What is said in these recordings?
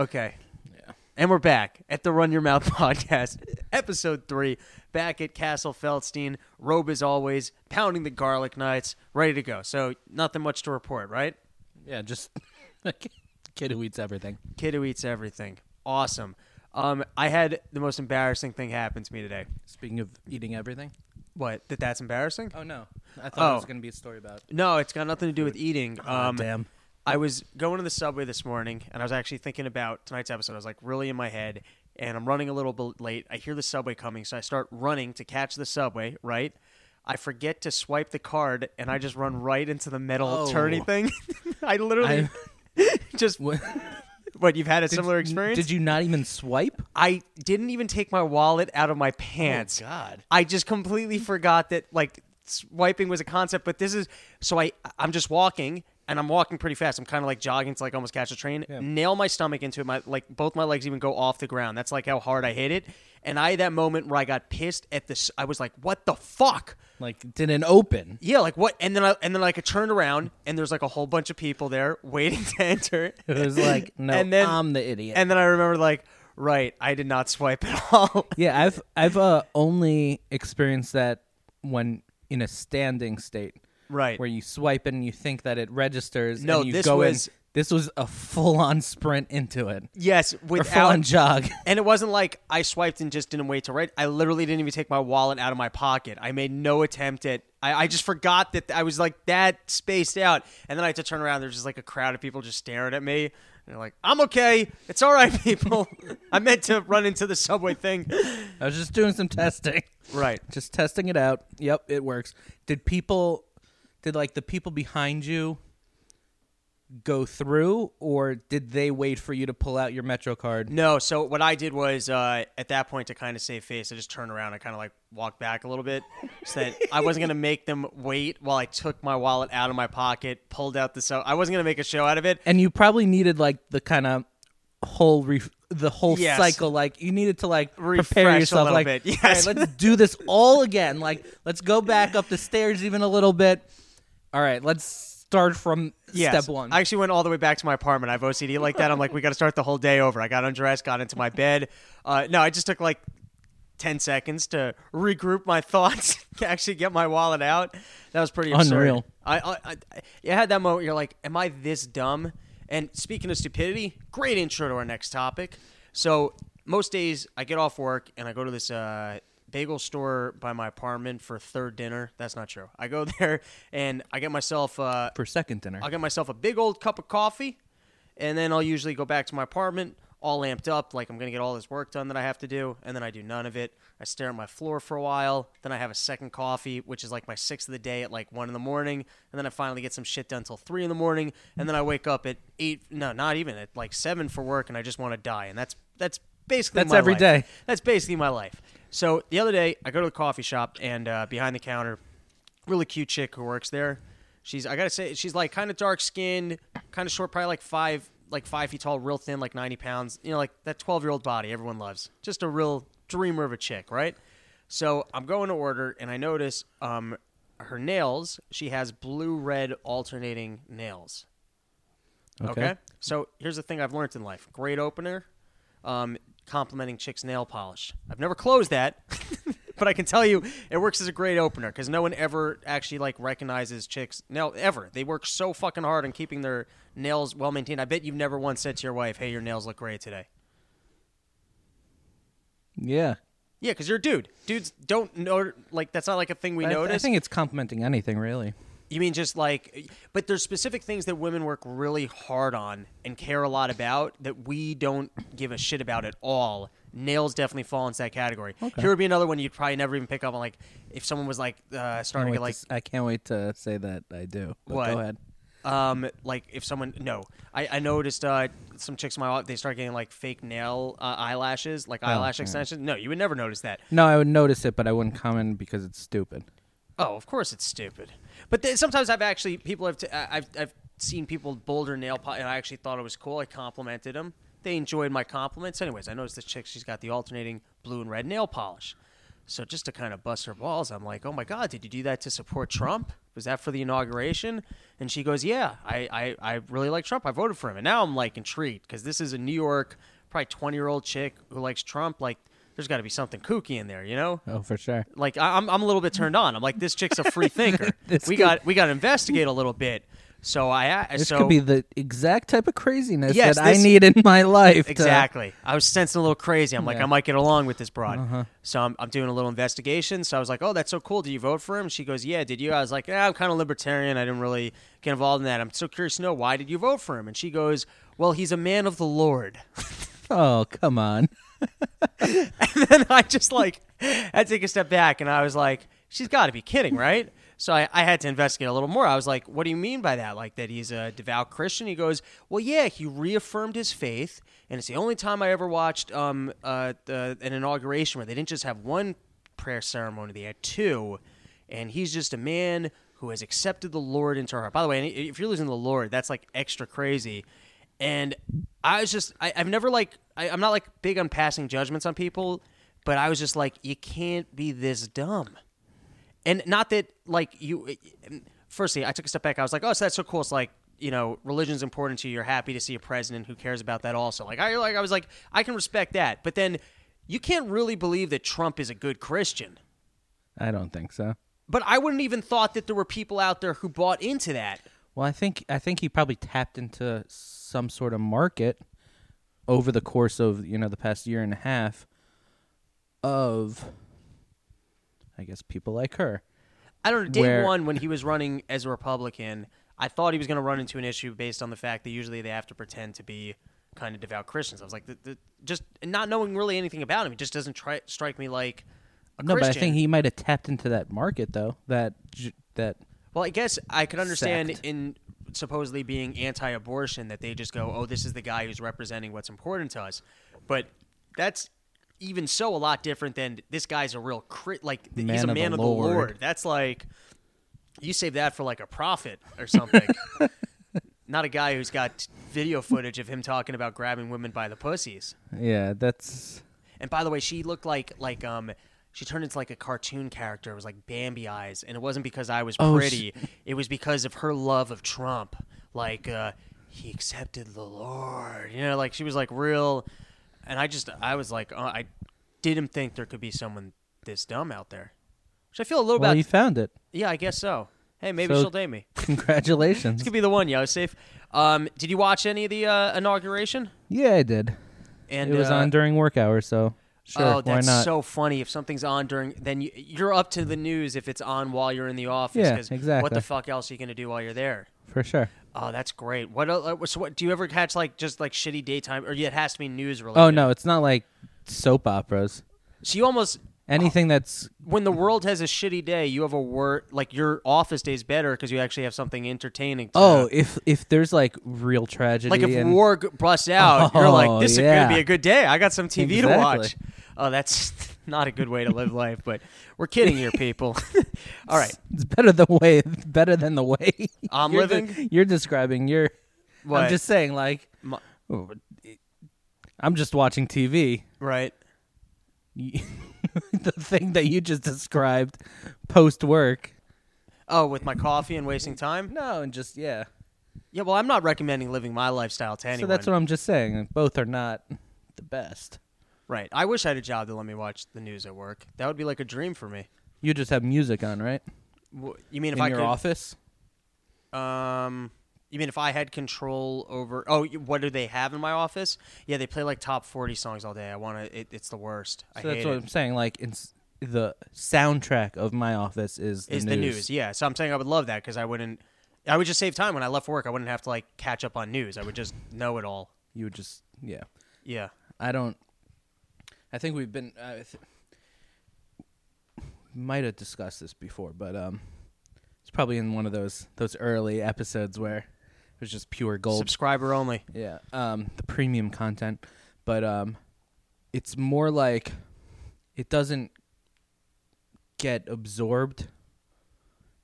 Okay. Yeah. And we're back at the Run Your Mouth podcast, episode three. Back at Castle Feldstein, robe as always, pounding the garlic nights, ready to go. So nothing much to report, right? Yeah, just a kid who eats everything. Kid who eats everything. Awesome. Um, I had the most embarrassing thing happen to me today. Speaking of eating everything. What? That that's embarrassing? Oh no, I thought Oh. it was going to be a story about. No, it's got nothing to do with eating. Um, damn. I was going to the subway this morning, and I was actually thinking about tonight's episode. I was like really in my head, and I'm running a little bit late. I hear the subway coming, so I start running to catch the subway. Right, I forget to swipe the card, and I just run right into the metal Oh. turny thing. I literally just What? what you've had a Did- similar experience. Did you not even swipe? I didn't even take my wallet out of my pants. Oh, God. I just completely forgot that like swiping was a concept. But this is so I I'm just walking and I'm walking pretty fast. I'm kind of like jogging to like almost catch a train. Nail my stomach into it. My like both my legs even go off the ground. That's like how hard I hit it. And I that moment where I got pissed at this. I was like, what the fuck? Like, didn't open? Yeah, like what? And then I and then like I turned around and there's like a whole bunch of people there waiting to enter. It was like, no, And then- I'm the idiot. And then I remember like, right, I did not swipe at all. yeah, I've I've uh, only experienced that when in a standing state, right. where you swipe and you think that it registers. No, and you this go was- in. This was a full-on sprint into it, Yes, or without full-on jog. And it wasn't like I swiped and just didn't wait to write. I literally didn't even take my wallet out of my pocket. I made no attempt at. I, I just forgot that I was like that spaced out, and then I had to turn around. There's just like a crowd of people just staring at me. And they're like, "I'm okay. It's all right, people. I meant to run into the subway thing." I was just doing some testing. Right. just testing it out. Yep, it works. Did people did like the people behind you go through or did they wait for you to pull out your metro card? No. So what I did was uh, at that point to kind of save face, I just turned around. I kind of like walked back a little bit, so that I wasn't gonna make them wait while I took my wallet out of my pocket, pulled out the so I wasn't gonna make a show out of it. And you probably needed like the kind of whole ref- the whole Yes. cycle like you needed to like Refresh a yourself little like bit, "All yes. right, let's do this all again. Like let's go back up the stairs even a little bit. All right, let's start from Yes. step 1. I actually went all the way back to my apartment. I have OCD like that. I'm like, we got to start the whole day over. I got undressed, got into my bed. Uh, no, I just took like 10 seconds to regroup my thoughts, to actually get my wallet out. That was pretty absurd. Unreal. I, I, I, you had that moment where you're like, am I this dumb? And speaking of stupidity, great intro to our next topic. So most days I get off work and I go to this uh, bagel store by my apartment for third dinner. That's not true. I go there and I get myself uh, for second dinner. I'll get myself a big old cup of coffee, and then I'll usually go back to my apartment, all amped up, like I'm going to get all this work done that I have to do, and then I do none of it. I stare at my floor for a while, then I have a second coffee, which is like my sixth of the day at like 1 in the morning, and then I finally get some shit done until 3 in the morning, and then I wake up at 8, no, not even, at like 7 for work, and I just want to die, and that's, that's basically That's every life. day. That's basically my life. So the other day, I go to the coffee shop, and uh, behind the counter, really cute chick who works there. She's I gotta say she's like kind of dark skinned, kind of short, probably like five like five feet tall, real thin, like ninety pounds. You know, like that twelve year old body everyone loves. Just a real dreamer of a chick, right? So I'm going to order, and I notice um, her nails. She has blue red alternating nails. Okay. So here's the thing I've learned in life: great opener, um, complimenting chicks' nail polish. I've never closed that, but I can tell you it works as a great opener because no one ever actually like recognizes chicks. No, ever. They work so fucking hard on keeping their nails well maintained. I bet you've never once said to your wife, "Hey, your nails look great today." Yeah. Yeah, because you're a dude. Dudes don't know. Like that's not like a thing we I, notice. I think it's complimenting anything really. You mean just like, but there's specific things that women work really hard on and care a lot about that we don't give a shit about at all. Nails definitely fall into that category. Here would be another one you'd probably never even pick up on. Like if someone was like uh, starting to to like, s- I can't wait to say that I do. But What? Go ahead. um, like if someone no, I, I noticed uh, some chicks in my office they start getting like fake nail uh, eyelashes, like eyelash yeah. extensions. No, you would never notice that. No, I would notice it, but I wouldn't comment because it's stupid. Oh, of course it's stupid. But sometimes I've actually people have t- I've I've seen people boulder nail polish, and I actually thought it was cool. I complimented them. They enjoyed my compliments. Anyways, I noticed this chick. She's got the alternating blue and red nail polish. So just to kind of bust her balls, I'm like, oh my god, did you do that to support Trump? was that for the inauguration?" And she goes, "Yeah, I I, I really like Trump. I voted for him." And now I'm like intrigued because this is a New York, probably 20 year old chick who likes Trump. Like, there's got to be something kooky in there, you know? Oh, for sure. Like I- I'm, I'm a little bit turned on. I'm like, this chick's a free thinker. We got we got to investigate a little bit. So I This so could be the exact type of craziness Yes, that I need in my life. to- exactly. I was sensing a little crazy. I'm like, Yeah. I might get along with this broad. Uh-huh. So I'm, I'm doing a little investigation. So I was like, oh, that's so cool. Did you vote for him? She goes, yeah. Did you? I was like, yeah, I'm kind of libertarian. I didn't really get involved in that. I'm so curious to know why did you vote for him? And she goes, well, he's a man of the Lord. Oh, come on. and then I just like had to take a step back and I was like, she's got to be kidding, right? So I, I had to investigate a little more. I was like, what do you mean by that? Like that he's a devout Christian? He goes, well, yeah, he reaffirmed his faith, and it's the only time I ever watched um uh the, an inauguration where they didn't just have one prayer ceremony; they had two, and he's just a man who has accepted the Lord into our heart. By the way, if you're losing the Lord, that's like extra crazy. And I was just, I, I've never like, I, I'm not like big on passing judgments on people, but I was just like, you can't be this dumb. And not that like you, firstly, I took a step back. I was like, oh, so that's so cool. It's like, you know, religion's important to you. You're happy to see a president who cares about that also. Like I like I was like, I can respect that. But then you can't really believe that Trump is a good Christian. I don't think so. But I wouldn't even thought that there were people out there who bought into that. Well, I think I think he probably tapped into some sort of market over the course of you know the past year and a half of, I guess, people like her. I don't know. Day Where- one, when he was running as a Republican, I thought he was going to run into an issue based on the fact that usually they have to pretend to be kind of devout Christians. I was like, the, the, just not knowing really anything about him, it just doesn't try, strike me like a No, Christian. but I think he might have tapped into that market though. That that Well, I guess I could understand Sect. in supposedly being anti-abortion that they just go, "Oh, this is the guy who's representing what's important to us," but that's even so a lot different than this guy's a real crit. Like he's Man a of the man of the Lord. Lord. That's like you save that for like a prophet or something. Not a guy who's got video footage of him talking about grabbing women by the pussies. yeah, that's And by the way, she looked like like um she turned into like a cartoon character. It was like Bambi eyes, and it wasn't because I was Oh, pretty. it was because of her love of Trump. Like uh he accepted the Lord. You know, like she was like real and I just I was like uh, I didn't think there could be someone this dumb out there. Which I feel a little well, bit you found it. Yeah, I guess so. Hey, maybe So- she'll date me. Congratulations. This could be the one, Yosef. Um, did you watch any of the uh, inauguration? yeah, I did. And it was uh, on during work hours, so sure, oh, that's so funny. If something's on during, then you, you're up to the news if it's on while you're in the office. Yeah, exactly. What the fuck else are you gonna do while you're there? For sure. Oh, that's great. What? Uh, so what? Do you ever catch like just like shitty daytime, or yeah, it has to be news related? Oh no, it's not like soap operas. So you almost Anything that's when the world has a shitty day, you have a word like your office day's better because you actually have something entertaining. To, oh, if if there's like real tragedy, like if and, war busts out, you're Oh, like, this is gonna be a good day. I got some TV to watch. Oh, that's not a good way to live life, but we're kidding here, people. All right, it's better the way better than the way I'm you're de- living? you're describing. You're. What? I'm just saying, like, My- oh, I'm just watching TV. right. The thing that you just described post work. Oh, with my coffee and wasting time. No, and just yeah. Yeah, well, I'm not recommending living my lifestyle to anyone. So that's what I'm just saying. Both are not the best. Right. I wish I had a job that let me watch the news at work. That would be like a dream for me. You just have music on, right? Wh- You mean if In I your could? office. Um, you mean if I had control over? Oh, what do they have in my office? Yeah, they play like top forty songs all day. I want to. It, it's the worst. I So hate that's what it. I'm saying. Like, it's, the soundtrack of my office is the Is news. the news? Yeah. So I'm saying I would love that because I wouldn't. I would just save time when I left work. I wouldn't have to like catch up on news. I would just know it all. You would just yeah. Yeah. I don't. I think we've been. Uh, th- might have discussed this before, but um, it's probably in one of those those early episodes where it was just pure gold. Subscriber only. Yeah, um, the premium content, but um, it's more like it doesn't get absorbed.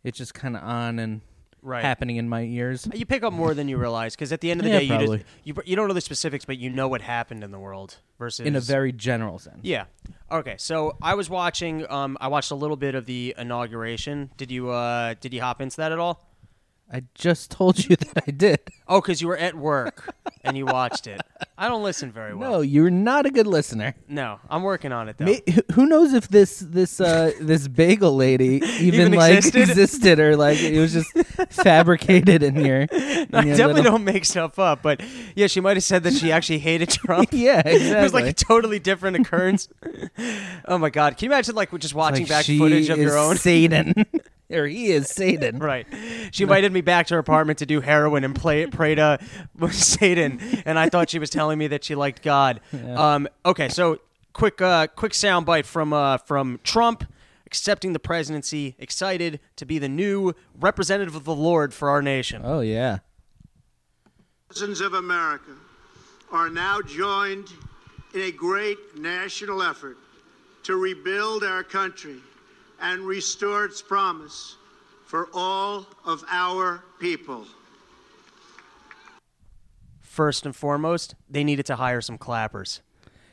It's just kind of on and Right. happening in my ears. You pick up more than you realize because at the end of the Yeah, day, you just you, you don't know the specifics, but you know what happened in the world versus In a very general sense. yeah. Okay, so I was watching. Um, I watched a little bit of the inauguration. Did you uh did you hop into that at all? I just told you that I did. Oh, because you were at work and you watched it. I don't listen very well. No, you're not a good listener. No, I'm working on it though. May, who knows if this this uh this bagel lady even, Even like existed? existed or like it was just fabricated in your. in I your definitely little- don't make stuff up, but yeah, she might have said that she actually hated Trump. Yeah, exactly. It was like a totally different occurrence. oh my god! Can you imagine like just watching Like, back she footage of is your own? Satan, or he is Satan. Right. She invited me back to her apartment to do heroin and play pray to Satan, and I thought she was telling me that she liked God. Um, okay, so quick, uh, quick soundbite from uh, from Trump accepting the presidency, excited to be the new representative of the Lord for our nation. Oh yeah. Citizens of America are now joined in a great national effort to rebuild our country and restore its promise for all of our people. First and foremost, they needed to hire some clappers.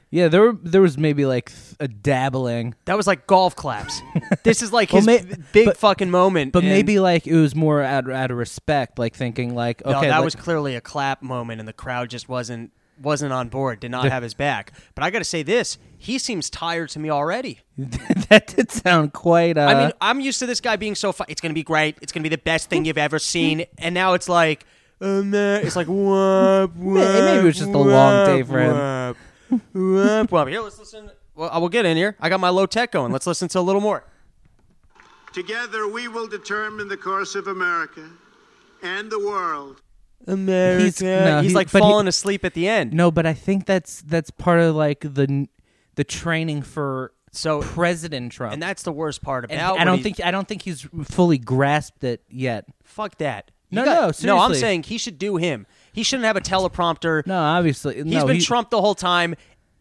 Yeah, there were, there was maybe like th- a dabbling, That was like golf claps. this is like Well, his may- big but- fucking moment. but and- maybe like it was more out out of respect, like thinking like No, okay, that let- was clearly a clap moment, and the crowd just wasn't wasn't on board. Did not have his back. But I got to say this: he seems tired to me already. that did sound quite. Uh, I mean, I'm used to this guy being so. Fu- it's gonna be great. It's gonna be the best thing you've ever seen. And now it's like, uh, man, it's like whoop, whoop, maybe it was just a long day for him. him. Whoop, whoop. Here, let's listen. Well, I will get in here. I got my low tech going. Let's listen to a little more. Together, we will determine the course of America and the world. America. He's, no, he- like but he- falling asleep at the end. no, but I think that's that's part of like the the training for So, President Trump. and that's the worst part And about. I don't think I don't think he's fully grasped it yet. Fuck that. You No, got- no, No, I'm saying he should do him. He shouldn't have a teleprompter. No, obviously, He's no, been he, Trump the whole time.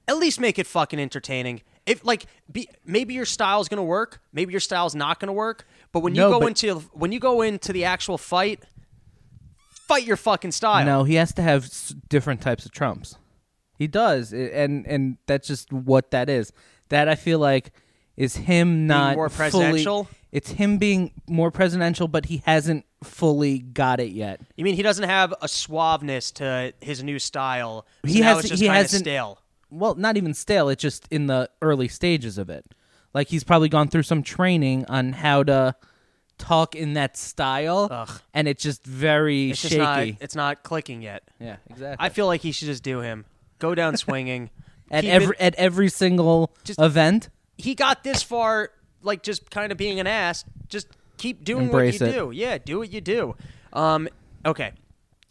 At least make it fucking entertaining. If like, be, maybe your style's gonna work. Maybe your style's not gonna work. But when you No, go but- into when you go into the actual fight, fight your fucking style. No, he has to have s- different types of trumps. He does, i- and and that's just what that is. That I feel like is him not more fully- presidential? it's him being more presidential, but he hasn't fully got it yet. You mean he doesn't have a suaveness to his new style? So He now has- It's just he kinda hasn't- stale. Well, not even stale. It's just in the early stages of it. Like he's probably gone through some training on how to talk in that style, Ugh. and it's just very It's just shaky. not. It's not clicking yet. yeah, exactly. I feel like he should just do him. Go down swinging. at Keep it- every at every single Just- event. he got this far, like just kind of being an ass. Just keep doing Embrace what you it. do. Yeah, do what you do. Um, okay.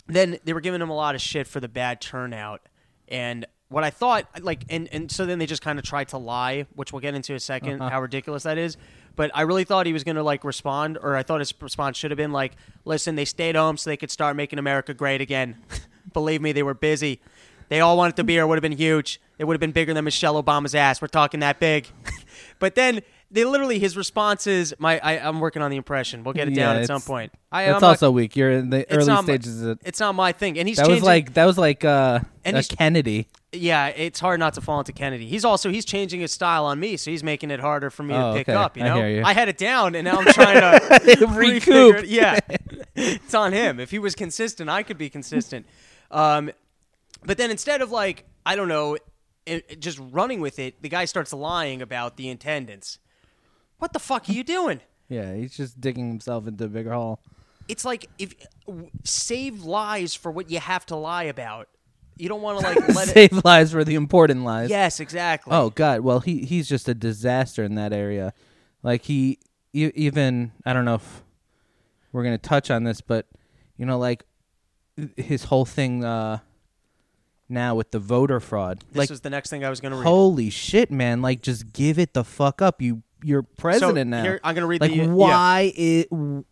Then they were giving him a lot of shit for the bad turnout, and what I thought, like, and and so then they just kind of tried to lie, which we'll get into in a 2nd Uh-huh. how ridiculous that is. But I really thought he was gonna like respond, or I thought his response should have been like, "Listen, they stayed home so they could start making America great again. Believe me, they were busy." They all wanted the beer. It would have been huge. It would have been bigger than Michelle Obama's ass. We're talking that big. but then they literally his responses. My I, I'm working on the impression. We'll get it down at some point. I, That's I'm not- also weak. You're in the it's early not my- stages. of it's not my thing. And he's That was like that was like uh, And he's- Kennedy. Yeah. It's hard not to fall into Kennedy. He's also he's changing his style on me, so he's making it harder for me Oh, to pick okay. up. You I know, hear you. I had it down, and now I'm trying to Recoup. Yeah, it's on him. If he was consistent, I could be consistent. Um, but then instead of like I don't know, it, it just running with it, the guy starts lying about the attendance. What the fuck are you doing? Yeah, he's just digging himself into a bigger hole. It's like if w- save lies for what you have to lie about. You don't want to like let it. Save lives for the important lives. Yes, exactly. Oh God. Well, he he's just a disaster in that area. Like he e- even I don't know if we're gonna touch on this, but you know, like his whole thing uh now with the voter fraud. this like was the next thing I was going to read. holy shit, man! Like just give it the fuck up. You your president now. here- I'm gonna read like the- yeah. why it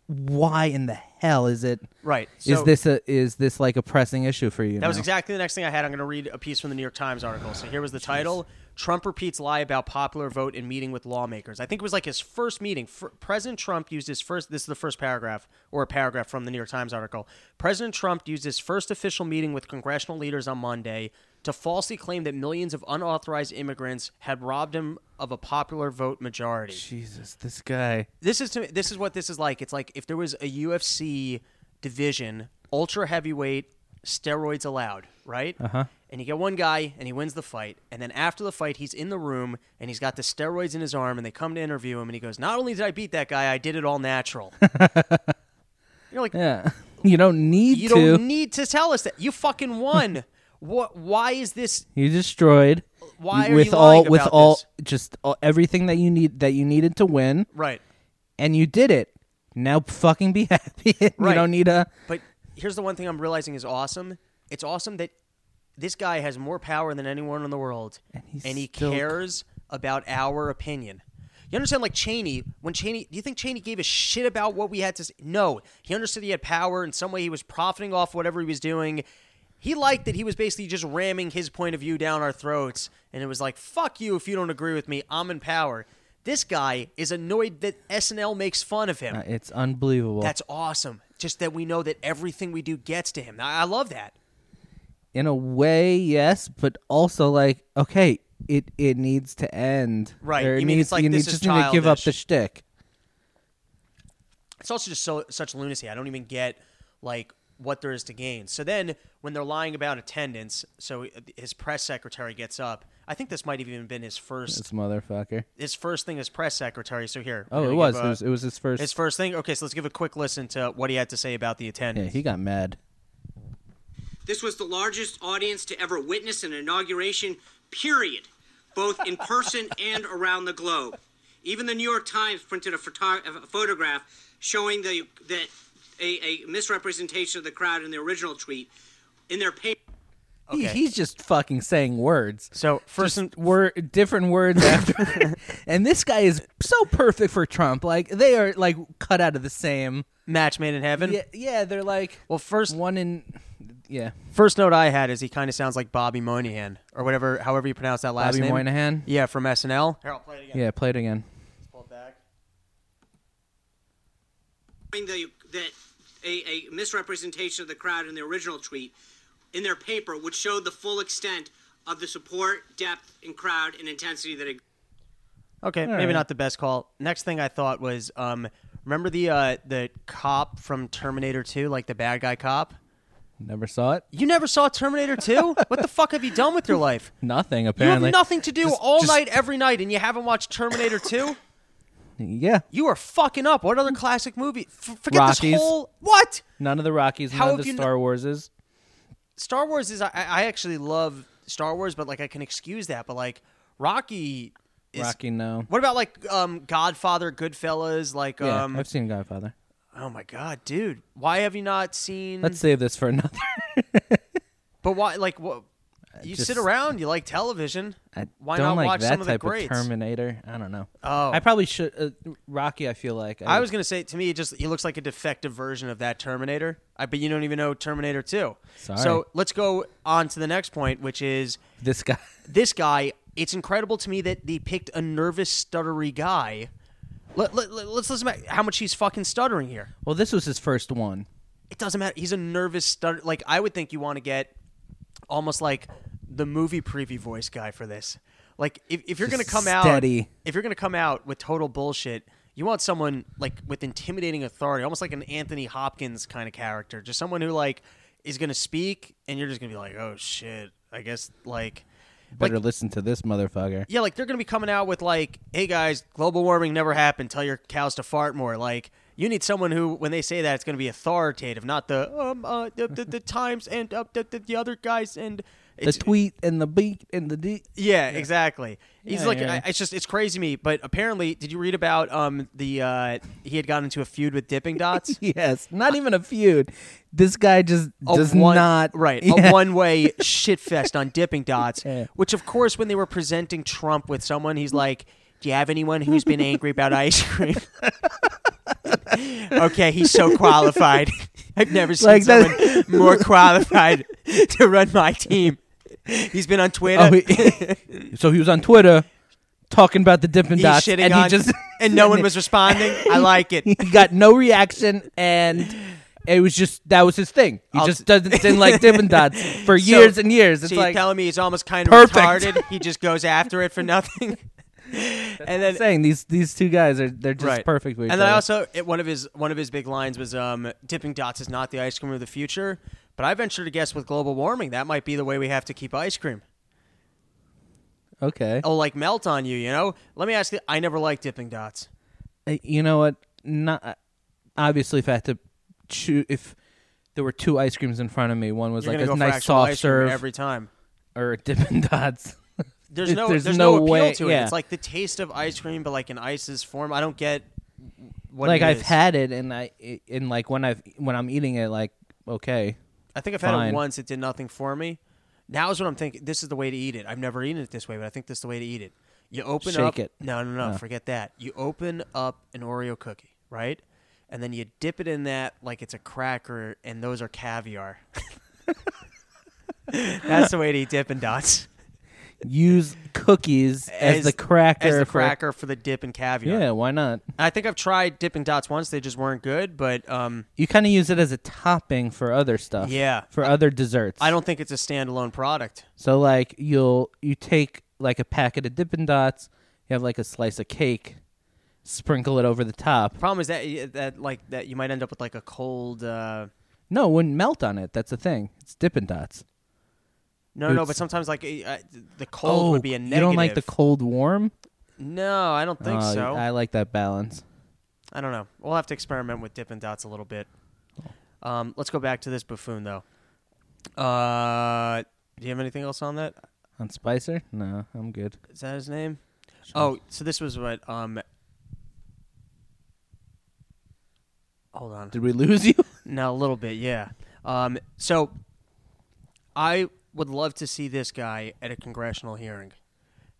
why in the hell is it Right. is this a is this like a pressing issue for you? That was exactly the next thing I had. I'm going to read a piece from the New York Times article. So here was the title: Trump repeats lie about popular vote in meeting with lawmakers. I think it was like his first meeting. Fir- President Trump used his first. This is the first paragraph or a paragraph from the New York Times article. President Trump used his first official meeting with congressional leaders on Monday to falsely claim that millions of unauthorized immigrants had robbed him of a popular vote majority Jesus, this guy. this is to me, this is what this is like. It's like if there was a UFC division, ultra heavyweight, steroids allowed, right? Uh-huh. And you get one guy and he wins the fight, and then after the fight, he's in the room and he's got the steroids in his arm, and they come to interview him, and he goes, "Not only did I beat that guy, I did it all natural." You're like, Yeah, you don't need you to. don't need to tell us that you fucking won. what? Why is this? you destroyed. Why are with you all with all this? just all, everything that you need that you needed to win, Right. and you did it. Now fucking be happy. you Right. don't need a. But here's the one thing I'm realizing is awesome. It's awesome that this guy has more power than anyone in the world, And he's he still- cares about our opinion. You understand, like Cheney, when Cheney, do you think Cheney gave a shit about what we had to say? No. He understood he had power. In some way, he was profiting off whatever he was doing. He liked that he was basically just ramming his point of view down our throats. And it was like, fuck you if you don't agree with me. I'm in power. This guy is annoyed that SNL makes fun of him. Uh, It's unbelievable. That's awesome. Just that we know that everything we do gets to him. I I love that. in a way, yes, but also like, okay, it it needs to end. Right. You mean needs, it's like you this need, is just need to give up the shtick. It's also just so such lunacy. I don't even get like what there is to gain. So then when they're lying about attendance, so his press secretary gets up. I think this might have even been his first This motherfucker. his first thing as press secretary. So here. Oh, it was. give It was. It was his first. his first thing. Okay, so let's give a quick listen to what he had to say about the attendance. yeah, he got mad. This was the largest audience to ever witness an inauguration, period, both in person and around the globe. Even the New York Times printed a, photo- a photograph showing the, that a, a misrepresentation of the crowd in the original tweet in their paper. He, he's just fucking saying words. so first Just and word, different words after. and this guy is so perfect for Trump. Like they are like cut out of the same. match made in heaven. Yeah, yeah. They're like Well, first one in. Yeah, first note I had is he kind of sounds like Bobby Moynihan or whatever, however you pronounce that last Bobby name. Bobby Moynihan. Yeah, from SNL. Here, I'll play it again. Yeah, play it again. Pull it back. showing the, that a, a misrepresentation of the crowd in the original tweet in their paper, which showed the full extent of the support, depth, and crowd and intensity that it Okay, maybe right. not the best call. Next thing I thought was, um, remember the uh, the cop from Terminator 2, like the bad guy cop? Never saw it. You never saw Terminator 2? what the fuck have you done with your life? Nothing apparently. You have nothing to do Just- all just- night, every night, and you haven't watched Terminator 2? Yeah, You are fucking up. What other classic movie? F- forget Rockies. this whole what? none of the Rockies, How none of the Star Warses. Star Wars is I, I actually love Star Wars, but like I can excuse that. But like Rocky is. Rocky, no. What about like um, Godfather, Goodfellas? Like Yeah, um, I've seen Godfather. oh my god, dude, why have you not seen? Let's save this for another. But why? Like what? You just- sit around. You like television. I Why don't not like watch that some of the type greats? Terminator. I don't know. Oh. I probably should. Uh, Rocky, I feel like I was gonna say to me, it just he looks like a defective version of that Terminator. I bet you don't even know Terminator Two. Sorry. So let's go on to the next point, which is this guy. this guy. It's incredible to me that they picked a nervous, stuttery guy. Let, let, let- let's listen to how much he's fucking stuttering here. Well, this was his first one. It doesn't matter. He's a nervous stutter. Like I would think you want to get almost like the movie preview voice guy for this. Like if, if you're Just gonna come steady. out, if you're gonna come out with total bullshit, you want someone like with intimidating authority, almost like an Anthony Hopkins kind of character, just someone who like is gonna speak, and you're just gonna be like, oh shit. I guess like. Better Like, listen to this motherfucker. yeah, like they're gonna be coming out with like, "Hey guys, global warming never happened. Tell your cows to fart more." Like, you need someone who, when they say that, it's gonna be authoritative, not the um uh the the, the Times and uh, the, the the other guys and The tweet and the beat and the d. Yeah, exactly. He's Yeah, like, yeah. I, it's just it's crazy to me. But apparently, did you read about um the uh he had gotten into a feud with Dippin' Dots? Yes, not even a feud. This guy just A does one- not right Yeah. a one way shit fest on Dippin' Dots. Yeah. Which of course, when they were presenting Trump with someone, he's like, Do you have anyone who's been angry about ice cream? okay, he's so qualified. I've never seen Like someone more qualified to run my team. He's been on Twitter. Oh, he- so he was on Twitter talking about the Dippin' he's Dots, and on, he just and no one was responding. I like it. he got no reaction, and it was just that was his thing. He I'll- just doesn't didn't like Dippin' Dots for So- years and years. It's so you're like telling me he's almost kind of Perfect. retarded. He just goes after it for nothing. And then saying these these two guys are they're just Right. perfect And then I also it, one of his one of his big lines was um, Dippin' Dots is not the ice cream of the future. But I venture to guess with global warming that might be the way we have to keep ice cream. okay. Oh, like melt on you, you know? Let me ask you. I never liked Dippin' Dots. Uh, you know what? Not obviously if I had to choose if there were two ice creams in front of me, one was You're like a go nice actual soft serve every time. or Dippin' Dots. There's no There's there's, no no, appeal way- to it. yeah. It's like the taste of ice cream, but like in ice's form. I don't get what like I've is. had it, and I and like when I've when I'm eating it, like okay, I think I've had it once. It did nothing for me. Now is what I'm thinking. This is the way to eat it. I've never eaten it this way, but I think this is the way to eat it. You open Shake up. it. No, no, no. Oh. Forget that. You open up an Oreo cookie, right? And then you dip it in that like it's a cracker, and those are caviar. That's the way to eat Dippin' Dots. Use cookies as, the cracker. As the for- cracker for the dip and caviar. Yeah, why not? I think I've tried Dippin' Dots once. They just weren't good, but um, You kind of use it as a topping for other stuff. Yeah. for other desserts. I don't think it's a standalone product. So like you'll you take like a packet of Dippin' Dots, you have like a slice of cake, sprinkle it over the top. Problem is that that like that you might end up with like a cold. Uh, No, it wouldn't melt on it. That's the thing. It's Dippin' Dots. No, no, It's- but sometimes like uh, the cold would be a negative. Oh, You don't like the cold warm? No, I don't think Oh, so. I like that balance. I don't know. We'll have to experiment with Dippin' Dots a little bit. Um, let's go back to this buffoon though. Uh, do you have anything else on that? On Spicer? No, I'm good. Is that his name? Oh, so this was what um. Hold on. Did we lose you? No, a little bit, yeah. Um, so I would love to see this guy at a congressional hearing.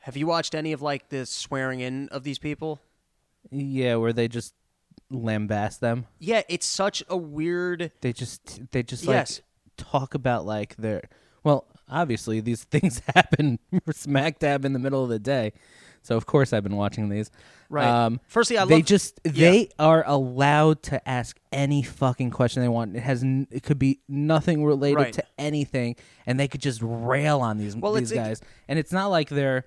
Have you watched any of like the swearing in of these people? yeah, where they just lambast them. Yeah, it's such a weird. They just they just like Yes. talk about like their well, obviously these things happen smack dab in the middle of the day. So of course I've been watching these. Right. Um, Firstly, I they love- just they are allowed to ask any fucking question they want. It has n- it could be nothing related Right. to anything, and they could just rail on these Well, these it's- guys. And it's not like they're,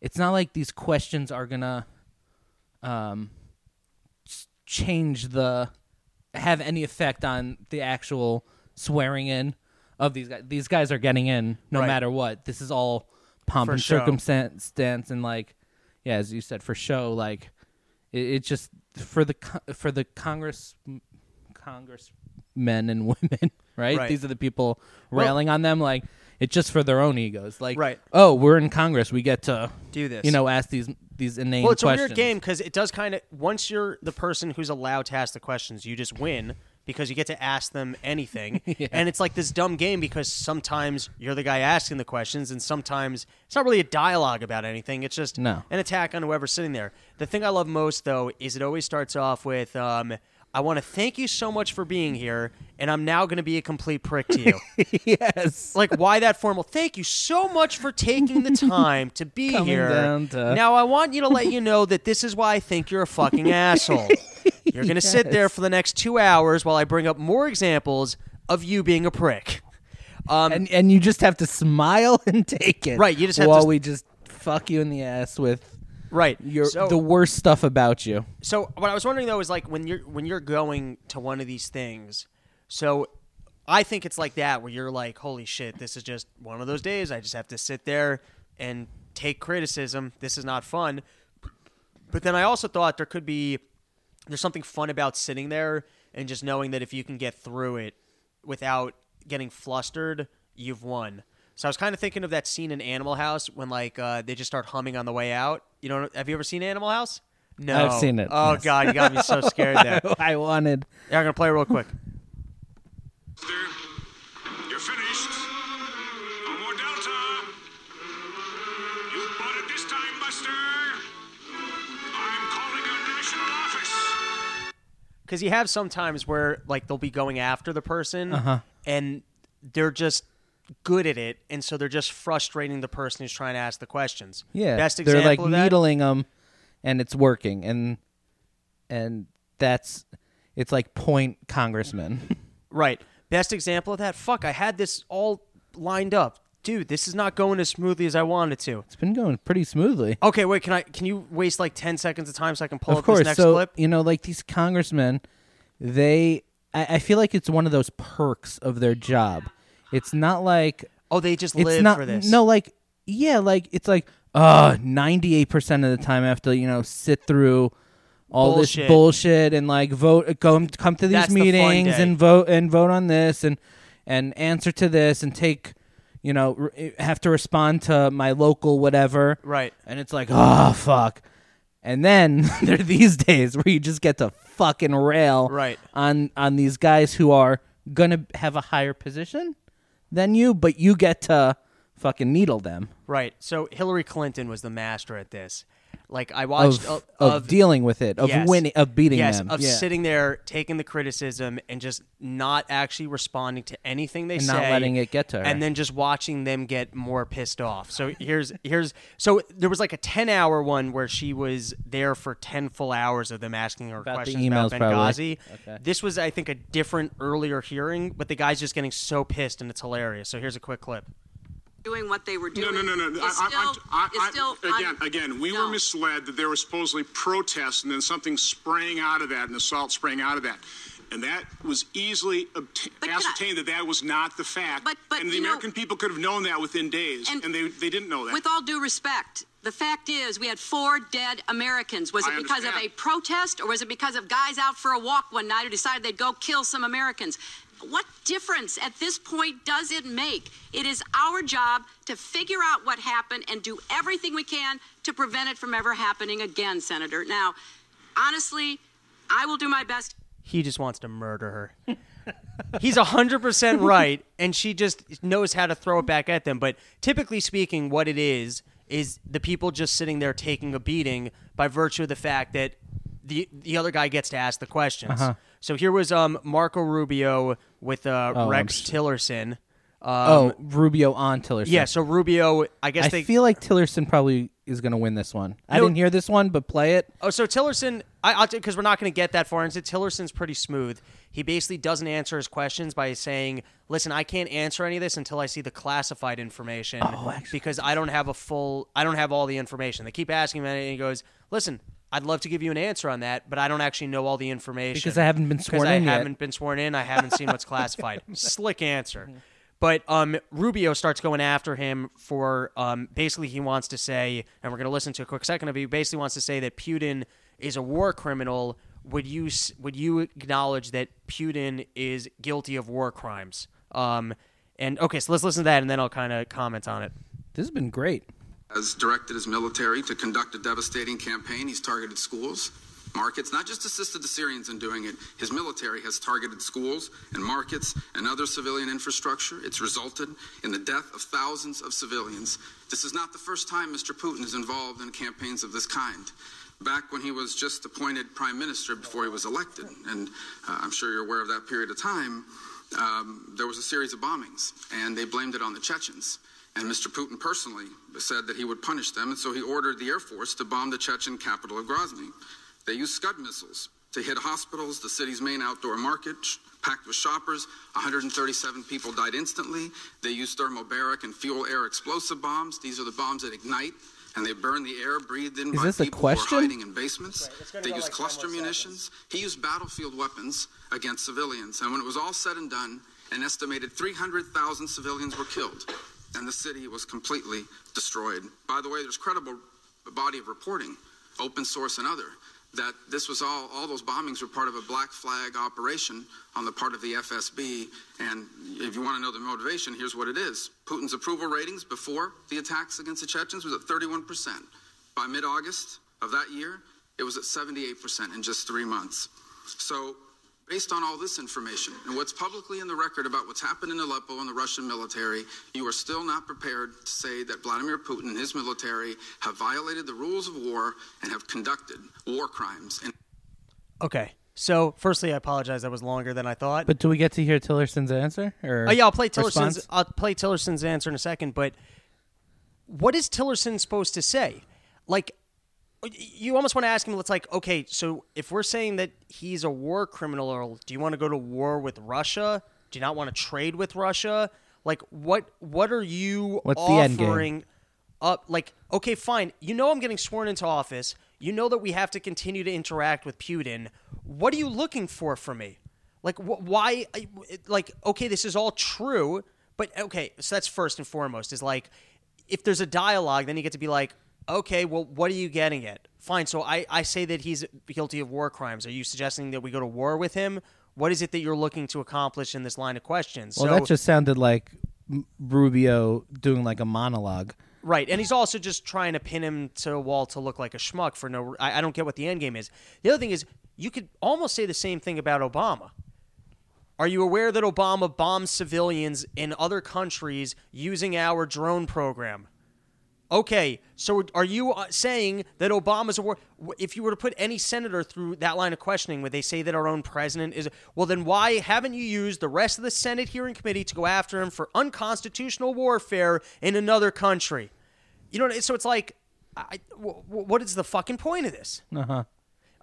it's not like these questions are gonna, um, s- change the, have any effect on the actual swearing in of these guys. These guys are getting in no Right. matter what. This is all pomp For and show. circumstance and like, yeah, as you said, for show. Like, it, it just for the for the Congress congressmen and women, right? Right. These are the people railing on them. Like, it's just for their own egos. Like, Right. Oh, we're in Congress. We get to Do this. You know, ask these these inane Well, it's questions. a weird game because it does kind of. Once you're the person who's allowed to ask the questions, you just win because you get to ask them anything. And it's like this dumb game because sometimes you're the guy asking the questions, and sometimes it's not really a dialogue about anything. It's just No. an attack on whoever's sitting there. The thing I love most, though, is it always starts off with. Um, I want to thank you so much for being here, and I'm now going to be a complete prick to you. yes. like why that formal thank you so much for taking the time to be Coming here down to- now i want you to let you know that this is why i think you're a fucking asshole you're gonna sit there for the next two hours while i bring up more examples of you being a prick um, and and you just have to smile and take it. Right, you just have while to- we just fuck you in the ass with right. Your so, the worst stuff about you. so what i was wondering though is like when you're when you're going to one of these things so i think it's like that where you're like holy shit this is just one of those days. I just have to sit there and take criticism. This is not fun. But then i also thought there could be there's something fun about sitting there and just knowing that if you can get through it without getting flustered you've won so I was kind of thinking of that scene in Animal House when like uh, they just start humming on the way out. You know, have you ever seen Animal House? No, I've seen it. Oh yes. god, you got me so scared there. I, wanted. Yeah, I'm gonna play real quick. You're finished. No more Delta. You bought it this time, Buster. I'm calling your national office. Because you have sometimes where like they'll be going after the person, uh-huh. and they're just good at it, and so they're just frustrating the person who's trying to ask the questions. Yeah, best example. They're like of that- needling them, and it's working, and and that's it's like point congressman. Right. Best example of that. Fuck, I had this all lined up. Dude, this is not going as smoothly as I wanted to. it's been going pretty smoothly. Okay, wait, can I can you waste like 10 seconds of time so I can pull of up course, this next so clip? you know, like these congressmen, they I, I feel like it's one of those perks of their job. It's not like Oh, they just it's live not for this. no like yeah like it's like uh 98% of the time I have to you know sit through all Bullshit. this bullshit and like vote go come to these That's the fun meetings day. and vote and vote on this and and answer to this and take you know re- have to respond to my local whatever Right. and it's like oh fuck and then there are these days where you just get to fucking rail Right. on on these guys who are gonna have a higher position than you, but you get to fucking needle them Right. So Hillary Clinton was the master at this. Like I watched of, uh, of, dealing with it, of yes. winning, of beating yes, them, of yeah. sitting there taking the criticism and just not actually responding to anything they And say, not letting it get to her. and then just watching them get more pissed off. So here's here's so there was like a ten hour one where she was there for ten full hours of them asking her About the questions emails, about. Benghazi. Okay. This was I think a different earlier hearing, but the guy's just getting so pissed and it's hilarious. So here's a quick clip. Doing what they were doing. no, no, no. Is I, still, I, I, is I, still again, un- again, we no. were misled that there was supposedly protests and then something sprang out of that, and assault sprang out of that. And that was easily obta- I- ascertained that that was not the fact. But- but, and the you know- American people could have known that within days, And- and, they, they didn't know that. With all due respect, the fact is we had four dead Americans. Was it I because of a protest or was it because of guys out for a walk one night who decided they'd go kill some Americans? What difference at this point does it make? It is our job to figure out what happened and do everything we can to prevent it from ever happening again, Senator. Now, honestly, I will do my best. He just wants to murder her. He's 100% right, and she just knows how to throw it back at them. But typically speaking, what it is, is the people just sitting there taking a beating by virtue of the fact that the the other guy gets to ask the questions. So here was um, Marco Rubio with uh, Oh, I'm Rex s- Tillerson. oh, Rubio on Tillerson. Yeah, so Rubio, I guess I they feel like Tillerson probably is going to win this one. I No- didn't hear this one, but play it. Oh, so Tillerson, I, I'll because we're not going to get that far into it. Tillerson's pretty smooth. He basically doesn't answer his questions by saying, "Listen, I can't answer any of this until I see the classified information because I don't have a full, I don't have all the information." They keep asking him, and he goes, "Listen, I'd love to give you an answer on that, but I don't actually know all the information Because I haven't been sworn I in yet." haven't been sworn in. I haven't seen what's classified." Slick answer. But um, Rubio starts going after him for um, basically he wants to say, and we're going to listen to a quick second of. He basically wants to say that Putin is a war criminal. Would you would you acknowledge that Putin is guilty of war crimes? Um, and okay, so let's listen to that, and then I'll kind of comment on it. This has been great. Has directed his military to conduct a devastating campaign. He's targeted schools, markets, not just assisted the Syrians in doing it. His military has targeted schools and markets and other civilian infrastructure. It's resulted in the death of thousands of civilians. This is not the first time Mr. Putin is involved in campaigns of this kind. Back when he was just appointed prime minister before he was elected, and uh, I'm sure you're aware of that period of time, um, there was a series of bombings, and they blamed it on the Chechens. And Mr. Putin personally said that he would punish them, and so he ordered the Air Force to bomb the Chechen capital of Grozny. They used Scud missiles to hit hospitals, the city's main outdoor market, packed with shoppers. 137 people died instantly. They used thermobaric and fuel air explosive bombs. These are the bombs that ignite, and they burn the air breathed in Is by this a people question? who are hiding in basements. They used cluster munitions. He used battlefield weapons against civilians. And when it was all said and done, an estimated 300,000 civilians were killed, and the city was completely destroyed. By the way, there's credible body of reporting, open source and other, that this was all, all those bombings were part of a black flag operation on the part of the FSB. And if you want to know the motivation, here's what it is Putin's approval ratings before the attacks against the Chechens was at 31%. By mid August of that year, it was at 78% in just three months. So, based on all this information and what's publicly in the record about what's happened in Aleppo and the Russian military, you are still not prepared to say that Vladimir Putin and his military have violated the rules of war and have conducted war crimes. And Okay, So, firstly, I apologize. That was longer than I thought. But do we get to hear Tillerson's answer? Or Oh yeah, I'll play Tillerson's. response? I'll play Tillerson's answer in a second. But what is Tillerson supposed to say? Like, you almost want to ask him. It's like, okay, so if we're saying that he's a war criminal, or do you want to go to war with Russia? Do you not want to trade with Russia? Like, what? What are you What's the end game? offering? Up, like, okay, fine. You know I'm getting sworn into office. You know that we have to continue to interact with Putin. What are you looking for from me? Like, wh- why? Uh, like, okay, this is all true, but okay, so that's first and foremost. Is like, if there's a dialogue, then you get to be like, okay, well, what are you getting at? Fine. So I, I say that he's guilty of war crimes. Are you suggesting that we go to war with him? What is it that you're looking to accomplish in this line of questions? Well, so, that just sounded like Rubio doing like a monologue. Right, and he's also just trying to pin him to a wall to look like a schmuck for no. I, I don't get what the end game is. The other thing is, you could almost say the same thing about Obama. Are you aware that Obama bombed civilians in other countries using our drone program? Okay, so are you uh, saying that Obama's a war? If you were to put any senator through that line of questioning would they say that our own president is, well, then why haven't you used the rest of the Senate hearing committee to go after him for unconstitutional warfare in another country? You know, so it's like, I, w- w- what is the fucking point of this? Uh huh.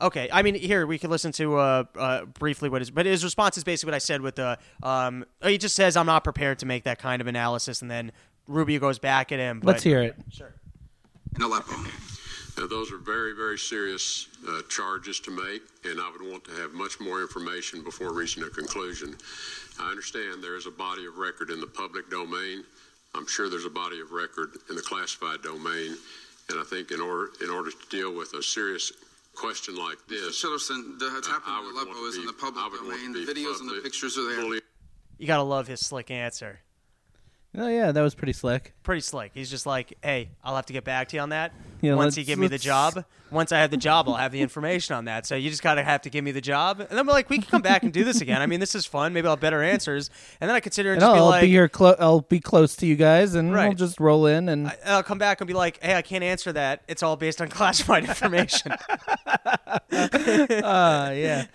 Okay, I mean, here we can listen to uh, uh, briefly what is, but his response is basically what I said with the. Um, he just says, "I'm not prepared to make that kind of analysis," and then Rubio goes back at him. But, Let's hear it. Sure. in Aleppo. Now, those are very, very serious uh, charges to make, and I would want to have much more information before reaching a conclusion. I understand there is a body of record in the public domain. I'm sure there's a body of record in the classified domain, and I think in order in order to deal with a serious question like this, Tillerson, the what's I- happening in Aleppo to is in the public I would want to domain. The videos and the pictures are there. You gotta love his slick answer. Oh yeah, that was pretty slick. Pretty slick. He's just like, "Hey, I'll have to get back to you on that Yeah, once you give me the let's- job. Once I have the job, I'll have the information on that. So you just gotta have to give me the job, and then we're like, we can come back and do this again. I mean, this is fun. Maybe I'll have better answers, and then I consider and And just I'll, be I'll like, be here. Clo- I'll be close to you guys, and Right. we'll just roll in. And I- I'll come back and be like, "Hey, I can't answer that. It's all based on classified information." uh, yeah,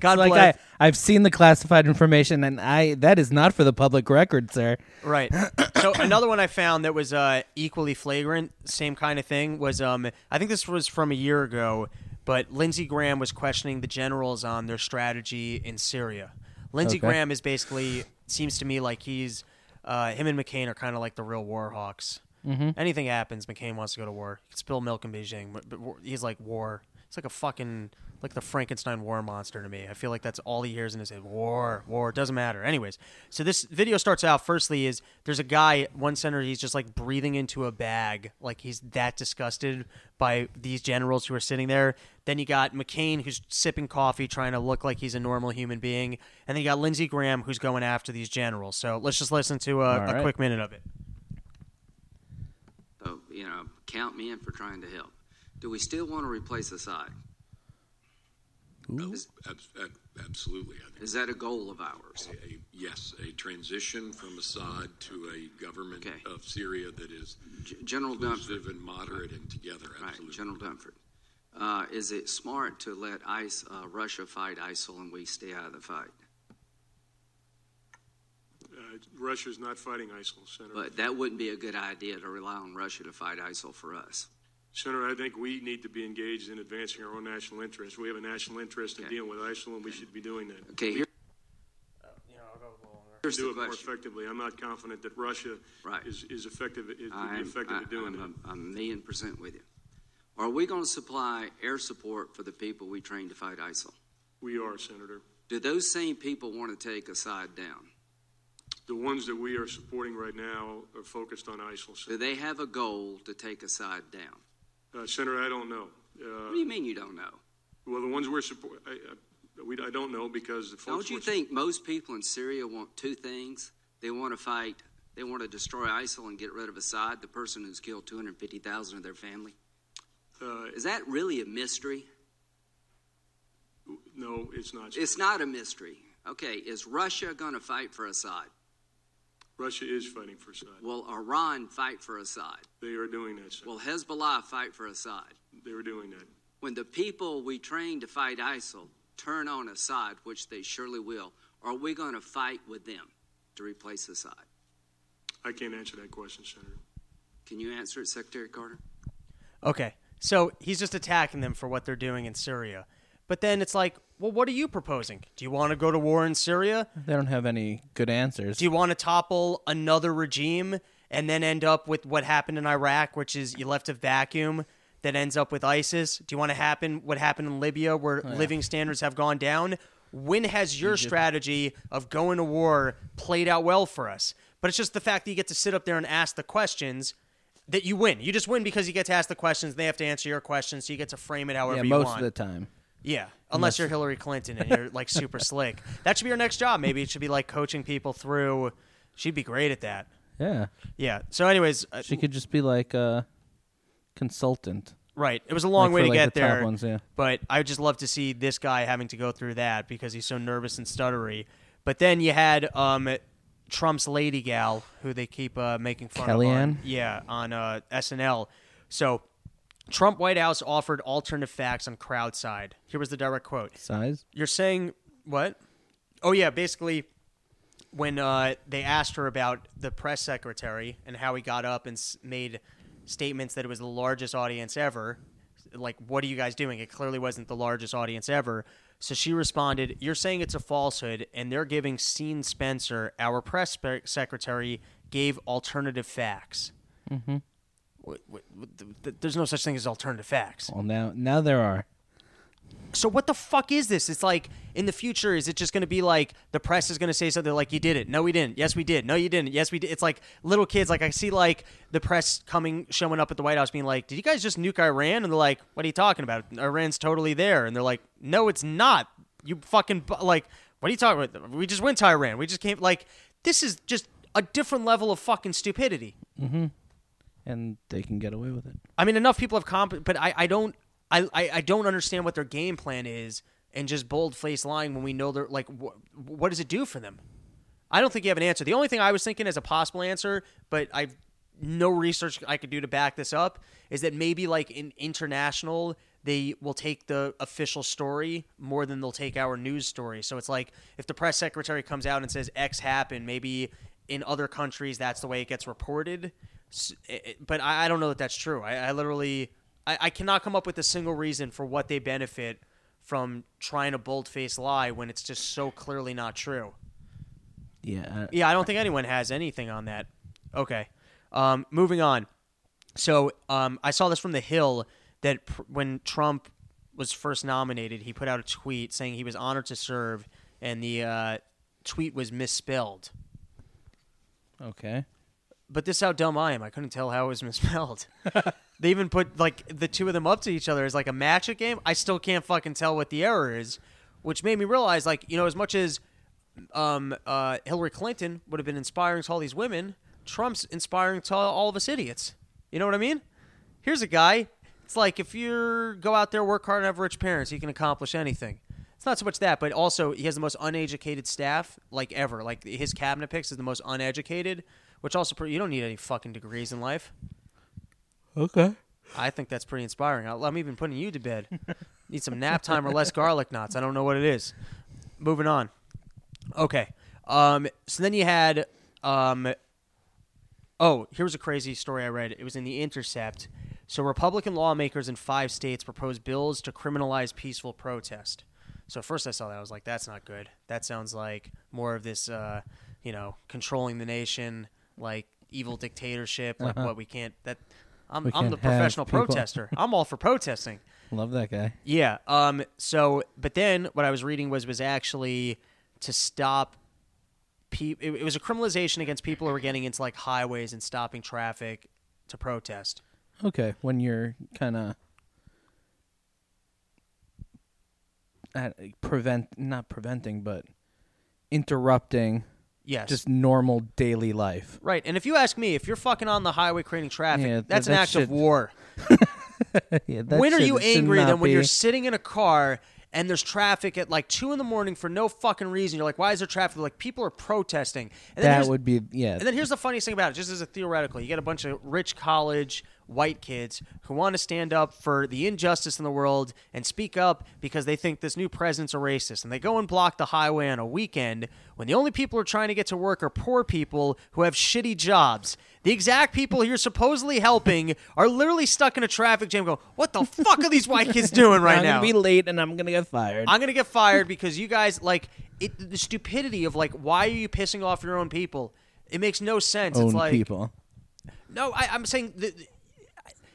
God like bless. I, I've seen the classified information, and I that is not for the public record, sir. Right. So another one I found that was uh, equally flagrant, same kind of thing, was um, I think this was from a year ago, but Lindsey Graham was questioning the generals on their strategy in Syria. Lindsey Okay. Graham is basically seems to me like he's uh, him and McCain are kind of like the real war hawks. Mm-hmm. Anything happens, McCain wants to go to war. He can spill milk in Beijing, but, but he's like war. It's like a fucking like the Frankenstein war monster to me. I feel like that's all he hears in his head. War, war. Doesn't matter. Anyways, so this video starts out. Firstly, is there's a guy, one center, He's just like breathing into a bag, like he's that disgusted by these generals who are sitting there. Then you got McCain who's sipping coffee, trying to look like he's a normal human being, and then you got Lindsey Graham who's going after these generals. So let's just listen to a, All a quick minute of it. So, you know, count me in for trying to help. Do we still want to replace Assad? Is, Ab- ab- Absolutely. I think is that a goal of ours? a, yes, a transition from Assad to a government Okay. of Syria that is G- General Dunford. inclusive and moderate and together. Right, Absolutely. General Dunford. Uh, is it smart to let ICE, uh, Russia fight ISIL and we stay out of the fight? Uh, Russia's not fighting ISIL, Senator. But that wouldn't be a good idea to rely on Russia to fight ISIL for us. Senator, I think we need to be engaged in advancing our own national interest. We have a national interest in Okay. dealing with ISIL, and we should be doing that. Okay, here, uh, You know, I'll go longer. here's do the it more question. effectively. I'm not confident that Russia Right. is, is effective. Is would be I'm, effective I, at doing I'm, that. I'm a million percent with you. Are we going to supply air support for the people we train to fight ISIL? We are, Senator. Do those same people want to take Assad down? The ones that we are supporting right now are focused on ISIL. Do Senator, they have a goal to take Assad down? Uh, Senator I don't know. Uh, What do you mean you don't know? well, the ones we're support, I, I, we, I don't know because the folks. Don't you we're- think most people in Syria want two things? They want to fight, they want to destroy ISIL and get rid of Assad, the person who's killed 250,000 of their family. Uh, Is that really a mystery? no, it's not. It's not a mystery. Okay, is Russia going to fight for Assad? Russia is fighting for Assad. Will Iran fight for Assad? They are doing that. Senator. Will Hezbollah fight for Assad? They are doing that. When the people we train to fight ISIL turn on Assad, which they surely will, are we going to fight with them to replace Assad? I can't answer that question, Senator. Can you answer it, Secretary Carter? Okay. So he's just attacking them for what they're doing in Syria. But then it's like, well, what are you proposing? Do you want to go to war in Syria? They don't have any good answers. Do you want to topple another regime and then end up with what happened in Iraq, which is you left a vacuum that ends up with ISIS? Do you want to happen what happened in Libya, where Oh, yeah. living standards have gone down? When has your Egypt. strategy of going to war played out well for us? But it's just the fact that you get to sit up there and ask the questions that you win. You just win because you get to ask the questions. They have to answer your questions, so you get to frame it however yeah, you want. most of the time. Yeah, unless, you're Hillary Clinton and you're like super slick. That should be your next job. Maybe it should be like coaching people through. She'd be great at that. Yeah. Yeah. So, anyways, uh, She could just be like a consultant. right. It was a long Like way for, to like, get the top there. ones, yeah. But I would just love to see this guy having to go through that because he's so nervous and stuttery. But then you had um, Trump's lady gal, who they keep uh, making fun of. On, Kellyanne? yeah, on uh, SNL. So. Trump White House offered alternative facts on crowd side. Here was the direct quote. Size? You're saying what? Oh yeah, basically when uh, they asked her about the press secretary and how he got up and s- made statements that it was the largest audience ever, like what are you guys doing? It clearly wasn't the largest audience ever. So she responded, "You're saying it's a falsehood, and they're giving Sean Spicer, our press spe- secretary, gave alternative facts." Mm-hmm. Wh- wh- th- th- There's no such thing as alternative facts. Well, now now there are. So what the fuck is this? It's like in the future, is it just going to be like the press is going to say something like, "You did it, no, we didn't, yes, we did, no, you didn't, yes, we did." It's like little kids. Like I see like the press coming, showing up at the White House, being like, "Did you guys just nuke Iran?" And they're like, "What are you talking about? Iran's totally there." And they're like, "No, it's not. You fucking like, what are you talking about? We just went to Iran. We just came like this is just a different level of fucking stupidity." Mm-hmm. And they can get away with it. I mean, enough people have comp, but I, I don't, I, I, don't understand what their game plan is, and just bold faced lying when we know they're like, wh- what does it do for them? I don't think you have an answer. The only thing I was thinking as a possible answer, but I've no research I could do to back this up, is that maybe like in international they will take the official story more than they'll take our news story. So it's like if the press secretary comes out and says X happened, maybe in other countries that's the way it gets reported. It- it- But I I don't know that that's true. I, I literally I, I cannot come up with a single reason for what they benefit from trying to bold face lie when it's just so clearly not true. Yeah. Yeah, I don't think anyone has anything on that. Okay. Um, moving on. So um, I saw this from The Hill that pr- when Trump was first nominated, he put out a tweet saying he was honored to serve, and the uh, tweet was misspelled. Okay. But this is how dumb I am. I couldn't tell how it was misspelled. they even put like the two of them up to each other as like a matchup game. I still can't fucking tell what the error is, which made me realize like you know as much as um, uh, Hillary Clinton would have been inspiring to all these women, Trump's inspiring to all of us idiots. You know what I mean? Here's a guy. It's like if you go out there, work hard, and have rich parents, you can accomplish anything. It's not so much that, but also he has the most uneducated staff like ever. Like his cabinet picks is the most uneducated, which also pre- you don't need any fucking degrees in life. Okay. I think that's pretty inspiring. I- I'm even putting you to bed. Need some nap time or less garlic knots. I don't know what it is. Moving on. Okay. Um, so then you had. Um, oh, here was a crazy story I read. It was in The Intercept. So Republican lawmakers in five states proposed bills to criminalize peaceful protest. So first I saw that I was like, that's not good. That sounds like more of this, uh, you know, controlling the nation, like evil dictatorship, like Uh-huh. what we can't. That I'm, We I'm the professional protester. I'm all for protesting. Love that guy. Yeah. Um. So, but then what I was reading was was actually to stop. Pe- it, it was a criminalization against people who were getting into like highways and stopping traffic to protest. Okay, when you're kind of prevent not preventing but interrupting Yes. just normal daily life. Right. And if you ask me, if you're fucking on the highway creating traffic, Yeah, that's that an act shit- of war. yeah, that when are shit you should angry not then when be- you're sitting in a car and there's traffic at like two in the morning for no fucking reason? You're like, why is there traffic? Like people are protesting. And then That here's- would be yeah. And then here's the funniest thing about it, just as a theoretical, you get a bunch of rich college white kids who want to stand up for the injustice in the world and speak up because they think this new president's a racist. And they go and block the highway on a weekend when the only people who are trying to get to work are poor people who have shitty jobs. The exact people you're supposedly helping are literally stuck in a traffic jam going, What the fuck are these white kids doing right I'm now? gonna be late and I'm gonna get fired. I'm gonna get fired because you guys like it. The stupidity of like, why are you pissing off your own people? It makes no sense. Own it's like people. no, I, I'm saying that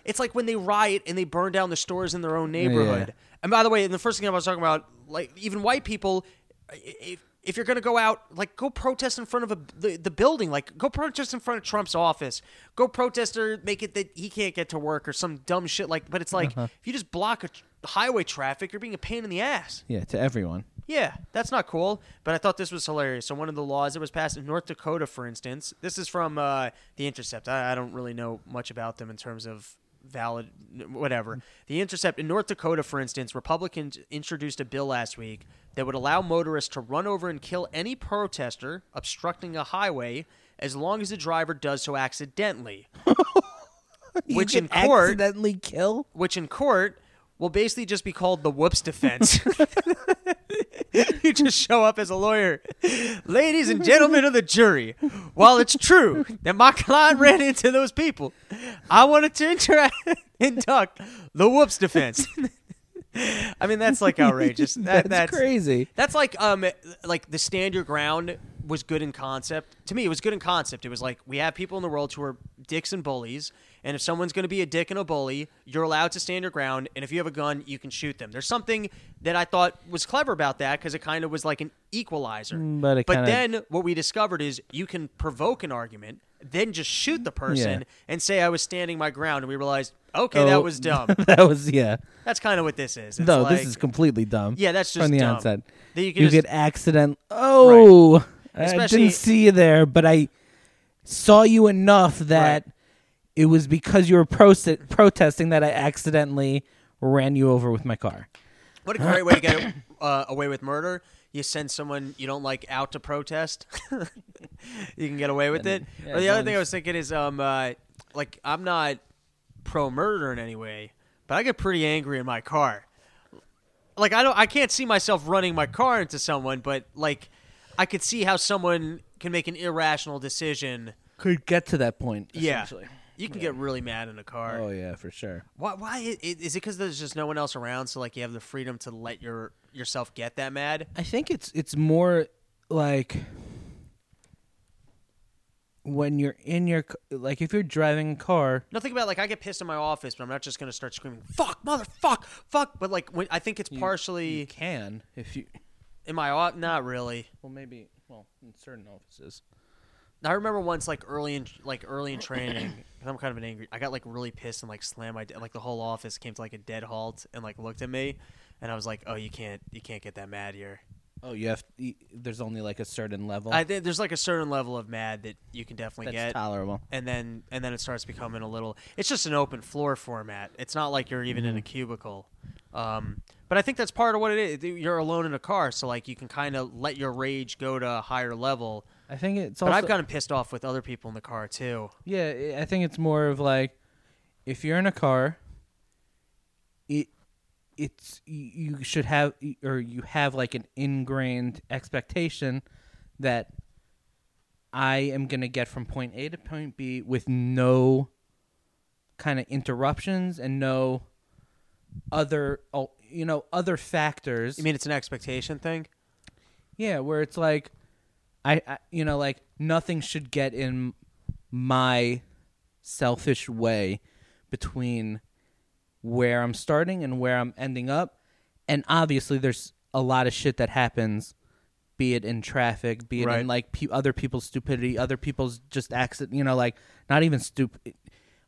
it's like when they riot and they burn down the stores in their own neighborhood. Yeah. And by the way, and the first thing I was talking about, like even white people, if if you're gonna go out, like go protest in front of a, the the building, like go protest in front of Trump's office, go protest or make it that he can't get to work or some dumb shit like. But it's like Uh-huh. if you just block a highway traffic, you're being a pain in the ass. Yeah, to everyone. Yeah, that's not cool. But I thought this was hilarious. So one of the laws that was passed in North Dakota, for instance, this is from uh, the Intercept. I, I don't really know much about them in terms of valid whatever. The Intercept in North Dakota, for instance, Republicans introduced a bill last week that would allow motorists to run over and kill any protester obstructing a highway as long as the driver does so accidentally. which in court accidentally kill. which in court will basically just be called the whoops defense. you just show up as a lawyer. Ladies and gentlemen of the jury, while it's true that my client ran into those people, I wanted to inter- induct the whoops defense. I mean, that's like outrageous. That, That's crazy. That's like um, like the stand your ground was good in concept. To me, it was good in concept. It was like we have people in the world who are dicks and bullies, and if someone's going to be a dick and a bully, you're allowed to stand your ground. And if you have a gun, you can shoot them. There's something that I thought was clever about that because it kind of was like an equalizer. Mm, but it but kinda- then what we discovered is you can provoke an argument, then just shoot the person Yeah. and say I was standing my ground, and we realized okay, Oh, that was dumb. that was yeah. That's kind of what this is. It's no, like- this is completely dumb. Yeah, that's just from the dumb. onset. That you You, just- get accident. Oh, I Especially- didn't see you there, but I saw you enough that it was because you were proce- protesting that I accidentally ran you over with my car. What a great way to get uh, away with murder. You send someone you don't like out to protest. you can get away with it. yeah, or the other thing I was thinking is, um, uh, like I'm not pro murder in any way, but I get pretty angry in my car. Like I don't, I can't see myself running my car into someone, but like I could see how someone can make an irrational decision. Could get to that point. Yeah. You can get really mad in a car. Oh yeah, for sure. Why? Why is it? Because there's just no one else around, so like you have the freedom to let your yourself get that mad. I think it's it's more like when you're in your like if you're driving a car. No, think about like I get pissed in my office, but I'm not just gonna start screaming "fuck, motherfuck, fuck." But like when I think it's partially You can if you. in my off. Not really. Well, maybe. Well, in certain offices. I remember once like early in like early in training, 'cause I'm kind of an angry. I got like really pissed and like slammed my like the whole office came to like a dead halt and like looked at me, and I was like, "Oh, you can't you can't get that mad here." Oh, you have. y- There's only like a certain level. I think there's like a certain level of mad that you can definitely That's get tolerable. and then and then it starts becoming a little. It's just an open floor format. It's not like you're even Mm-hmm. in a cubicle. Um, but I think that's part of what it is. You're alone in a car, so like you can kind of let your rage go to a higher level. I think it's. But also, I've gotten pissed off with other people in the car too. Yeah, I- think it's more of like if you're in a car, it it's you you should have or you have like an ingrained expectation that I am going to get from point A to point B with no kind of interruptions and no other oh, you know other factors You mean it's an expectation thing? yeah, where it's like, I, I you know, like nothing should get in my selfish way between where I'm starting and where I'm ending up. And obviously, there's a lot of shit that happens, be it in traffic, be it Right. in like pe- other people's stupidity, other people's just accident, you know, like not even stupid,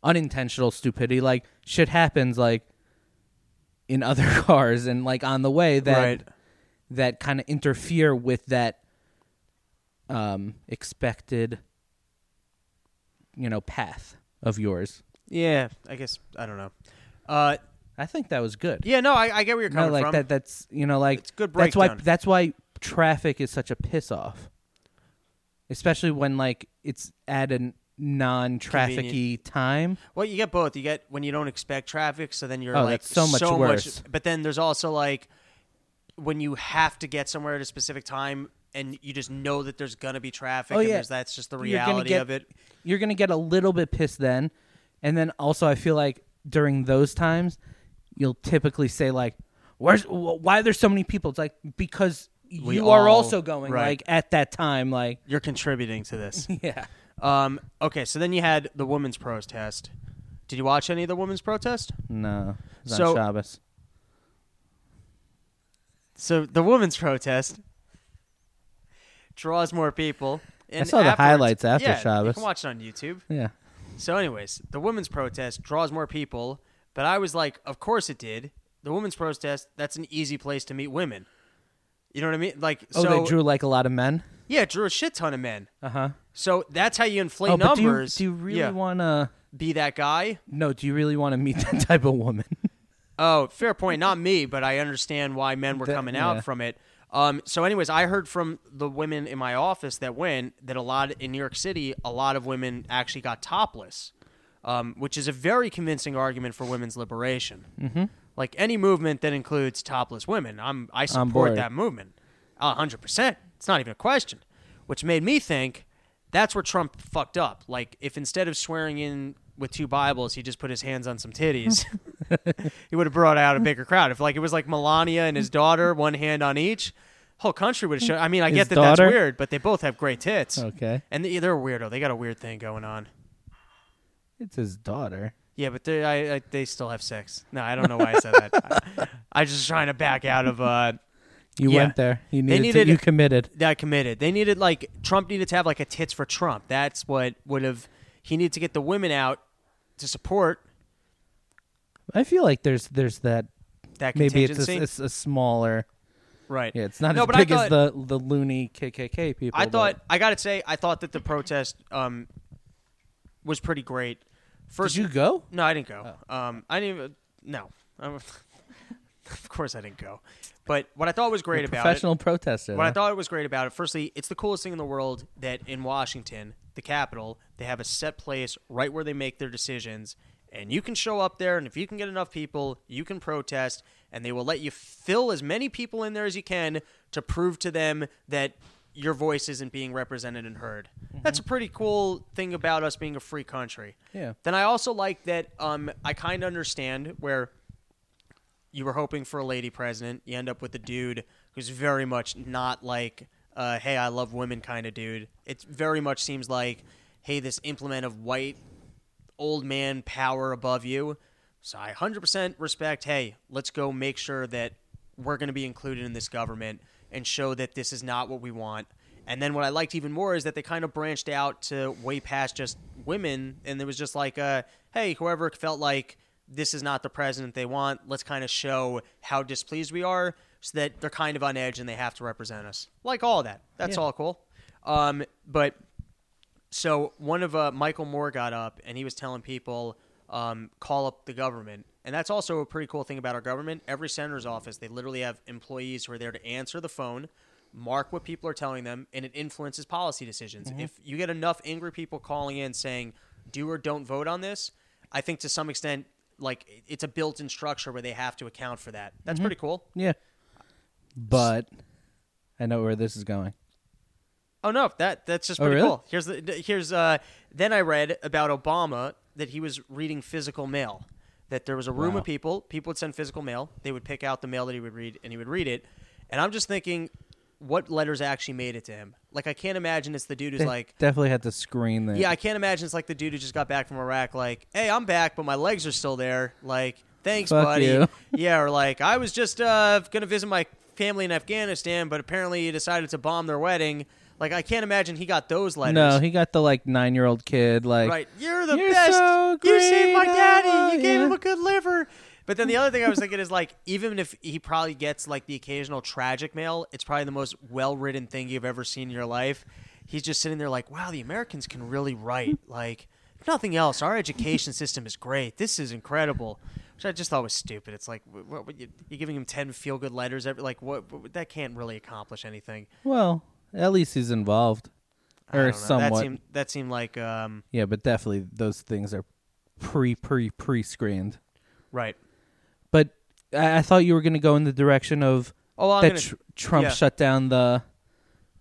unintentional stupidity. Like shit happens, like in other cars and like on the way that Right. that kind of interfere with that um expected you know path of yours. Yeah, I guess I don't know. Uh, I think that was good. yeah, no, I, I get where you're no, coming like from. that. That's you know, like It's good That's why. breakdown. That's why traffic is such a piss off, especially when like it's at an non-trafficy time. Well, you get both. You get when you don't expect traffic, so then you're Oh, like that's so much worse. But then there's also like when you have to get somewhere at a specific time and you just know that there's gonna be traffic. Oh and yeah, there's- that's just the reality get- of it. You're gonna get a little bit pissed then, and then also I feel like during those times, you'll typically say like, "Where's why are there so many people?" It's like because We you are all- also going right. like at that time, like You're contributing to this. yeah. Um. Okay. So then you had the women's protest. Did you watch any of the women's protest? No, So-. So the women's protest draws more people. And saw the highlights after yeah, You Shabbos. can watch it on YouTube. Yeah. So, anyways, the women's protest draws more people, but I was like, of course it did. The women's protest, that's an easy place to meet women. You know what I mean? Like, Oh, so they drew like a lot of men. yeah, it drew a shit ton of men. Uh huh. So that's how you inflate Oh, but do you, numbers. do you really Yeah. want to? be that guy? No, do you really want to meet that type of woman? Oh, fair point. Not me, but I understand why men were That- coming yeah. out from it. Um, so, anyways, I heard from the women in my office that went that a lot in New York City, a lot of women actually got topless, um, which is a very convincing argument for women's liberation. Mm-hmm. Like any movement that includes topless women, I'm I support that movement, hundred percent. It's not even a question. Which made me think that's where Trump fucked up. Like if instead of swearing in with two Bibles, he just put his hands on some titties. he would have brought out a bigger crowd. If like it was like Melania and his daughter, one hand on each, whole country would have shown. I mean, I His get that that's weird, but they both have great tits. Okay. And they, they're a weirdo. They got a weird thing going on. It's his daughter. Yeah, but they I, I, they still have sex. No, I don't know why I said that. I, I was just trying to back out of. uh You Yeah. went there. You They needed, to, you committed. that committed. They needed like Trump needed to have like a tits for Trump. That's what would have. He needed to get the women out to support I feel like there's there's that that maybe it's a, it's a smaller. right. Yeah, it's not No, as but big thought- as the the loony KKK people. I but- thought I gotta say I thought that the protest um was pretty great. First, Did you go? No, I didn't go. Um, I didn't even. No, of course I didn't go. But what I thought was great about professional it, protester. what I thought was great about it, firstly, it's the coolest thing in the world that in Washington, the Capitol, they have a set place right where they make their decisions, and you can show up there, and if you can get enough people, you can protest, and they will let you fill as many people in there as you can to prove to them that your voice isn't being represented and heard. That's a pretty cool thing about us being a free country. Yeah. Then I also like that um, I kind of understand where you were hoping for a lady president. You end up with a dude who's very much not like, uh, hey, I love women kind of dude. It very much seems like, hey, this implement of white old man power above you. So I 100% respect, hey, let's go make sure that we're going to be included in this government and show that this is not what we want. And then what I liked even more is that they kind of branched out to way past just women, and it was just like, uh, hey, whoever felt like this is not the president they want, let's kind of show how displeased we are, so that they're kind of on edge and they have to represent us. Like all that. That's Yeah. all cool. Um, but so one of uh, Michael Moore got up and he was telling people um, call up the government, and that's also a pretty cool thing about our government. Every senator's office, they literally have employees who are there to answer the phone, mark what people are telling them, and it influences policy decisions. If you get enough angry people calling in saying do or don't vote on this, I think to some extent, like it's a built-in structure where they have to account for that. That's pretty cool. Yeah. But I know where this is going. Oh no, that that's just Oh, pretty really? cool. Here's the here's uh then I read about Obama that he was reading physical mail. That there was a room Wow. of people, people would send physical mail, they would pick out the mail that he would read and he would read it. And I'm just thinking what letters actually made it to him. Like I can't imagine it's the dude who's They like definitely had to screen that. Yeah, I can't imagine it's like the dude who just got back from Iraq like, "Hey, I'm back, but my legs are still there." Like, "Thanks, Fuck buddy." you. Yeah, or like, "I was just uh going to visit my family in Afghanistan, but apparently you decided to bomb their wedding." Like, I can't imagine he got those letters. No, he got the like nine year old kid. Like, right. You're the "You're best. so you saved my daddy. You gave him a good liver. But then the other thing I was thinking is like, even if he probably gets like the occasional tragic mail, it's probably the most well written thing you've ever seen in your life. He's just sitting there like, wow, the Americans can really write. Like, if nothing else, our education system is great. This is incredible. Which I just thought was stupid. It's like, what, what, you, you're giving him ten feel good letters every like what, what? That can't really accomplish anything. well, at least he's involved. I or somewhat. That seemed that seemed like um, yeah, but definitely those things are pre pre pre screened. right. But I, I thought you were going to go in the direction of Oh, I'm that gonna- tr- Trump yeah. shut down the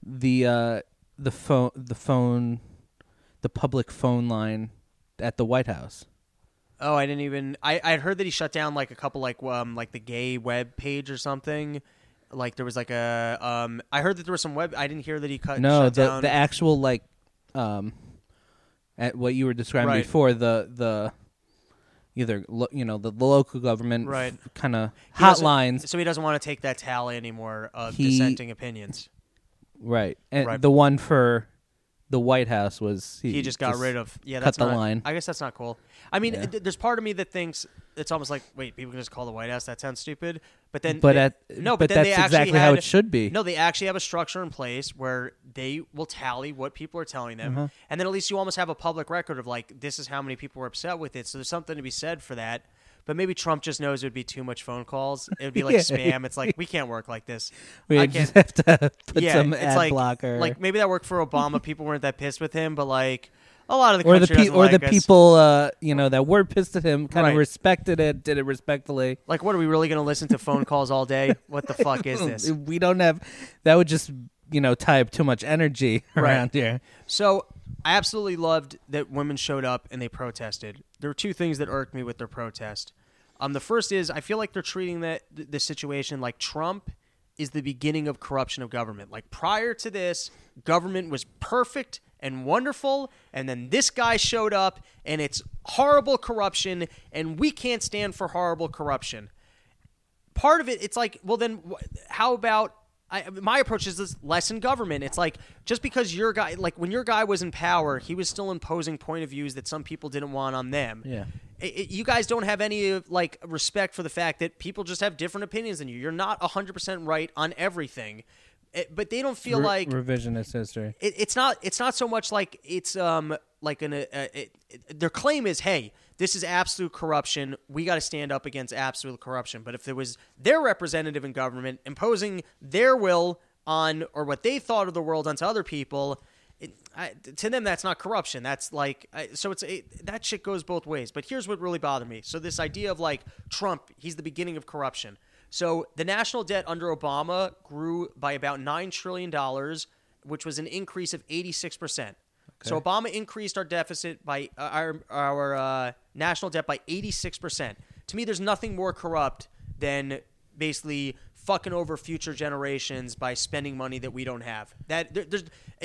the uh, the phone the phone the public phone line at the White House. Oh, I didn't even. I I heard that he shut down like a couple like um like the gay web page or something. Like there was like a um. I heard that there was some web. I didn't hear that he cut. no, shut the down. the actual like um at what you were describing Right. before the the either lo- you know the, the local government Right. kind of He doesn't- hotlines So he doesn't want to take that tally anymore of He- dissenting opinions. right and Right. the one for the White House was He, just got rid of. Yeah, cut that's the not, line I guess that's not cool. I mean, Yeah. th- there's part of me that thinks it's almost like, wait, people can just call the White House. That sounds stupid. But then, But they- at- no, but but, then they that's actually exactly how it should be. No, they actually have a structure in place where they will tally what people are telling them, Mhm. and then at least you almost have a public record of like this is how many people were upset with it. So there's something to be said for that. But maybe Trump just knows it would be too much phone calls. It would be like Yeah. spam. It's like we can't work like this. We I just can't- have to put yeah, some it's ad like, blocker. Like maybe that worked for Obama. People weren't that pissed with him, but like a lot of the or the pe- or like the us. people uh you know that were pissed at him kind Right. of respected it did it respectfully Like, what are we really going to listen to phone calls all day? What the fuck is this? we don't have that would just you know tie up too much energy around here So I absolutely loved that women showed up and they protested. There were two things that irked me with their protest. Um, the first is I feel like they're treating that th- this situation like Trump is the beginning of corruption of government. Like prior to this, government was perfect and wonderful, and then this guy showed up and it's horrible corruption, and we can't stand for horrible corruption part of it, it's like, well, then how about? I, my approach is this lessen government. It's like just because your guy, like when your guy was in power, he was still imposing point of views that some people didn't want on them. Yeah. I- I- you guys don't have any like respect for the fact that people just have different opinions than you. You're not 100% right on everything. It- but they don't feel Re- like revisionist history. It, it's not it's not so much like it's um like an uh, it, it, their claim is hey this is absolute corruption. We got to stand up against absolute corruption. But if there was their representative in government imposing their will on or what they thought of the world onto other people I, to them that's not corruption. That's like I, so it's it, that shit goes both ways. But here's what really bothered me. So this idea of like trump he's the beginning of corruption so the national debt under obama grew by about $9 trillion which was an increase of 86%. So Obama increased our deficit by uh, our our uh, national debt by 86%. To me there's nothing more corrupt than basically fucking over future generations by spending money that we don't have. That there, there's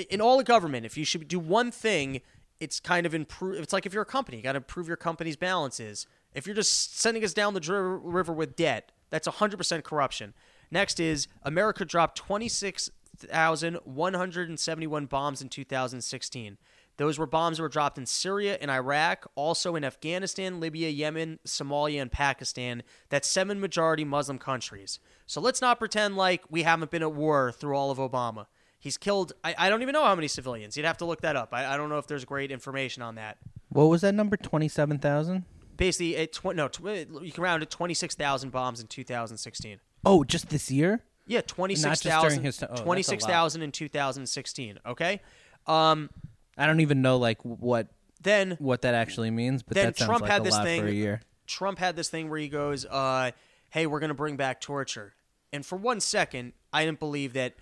in all of government if you should do one thing it's kind of improve it's like if you're a company you got to improve your company's balances. If you're just sending us down the river with debt, that's 100% corruption. Next is America dropped 26,171 bombs in 2016. Those were bombs that were dropped in Syria and Iraq, also in Afghanistan, Libya, Yemen, Somalia, and Pakistan. That's seven majority Muslim countries. So let's not pretend like we haven't been at war through all of Obama. He's killed, I, I don't even know how many civilians. You'd have to look that up. I, I don't know if there's great information on that. what was that number 27000 Basically, it tw- no, tw- you can round it 26,000 bombs in 2016. oh just this year Yeah, Not just during 26,000 his oh, that's a lot. 26,000 in 2016, okay? Um, i don't even know like what then what that actually means but then that sounds Trump like had a this lot thing for a year Trump had this thing where he goes, uh, "Hey, we're going to bring back torture." And for one second, I didn't believe that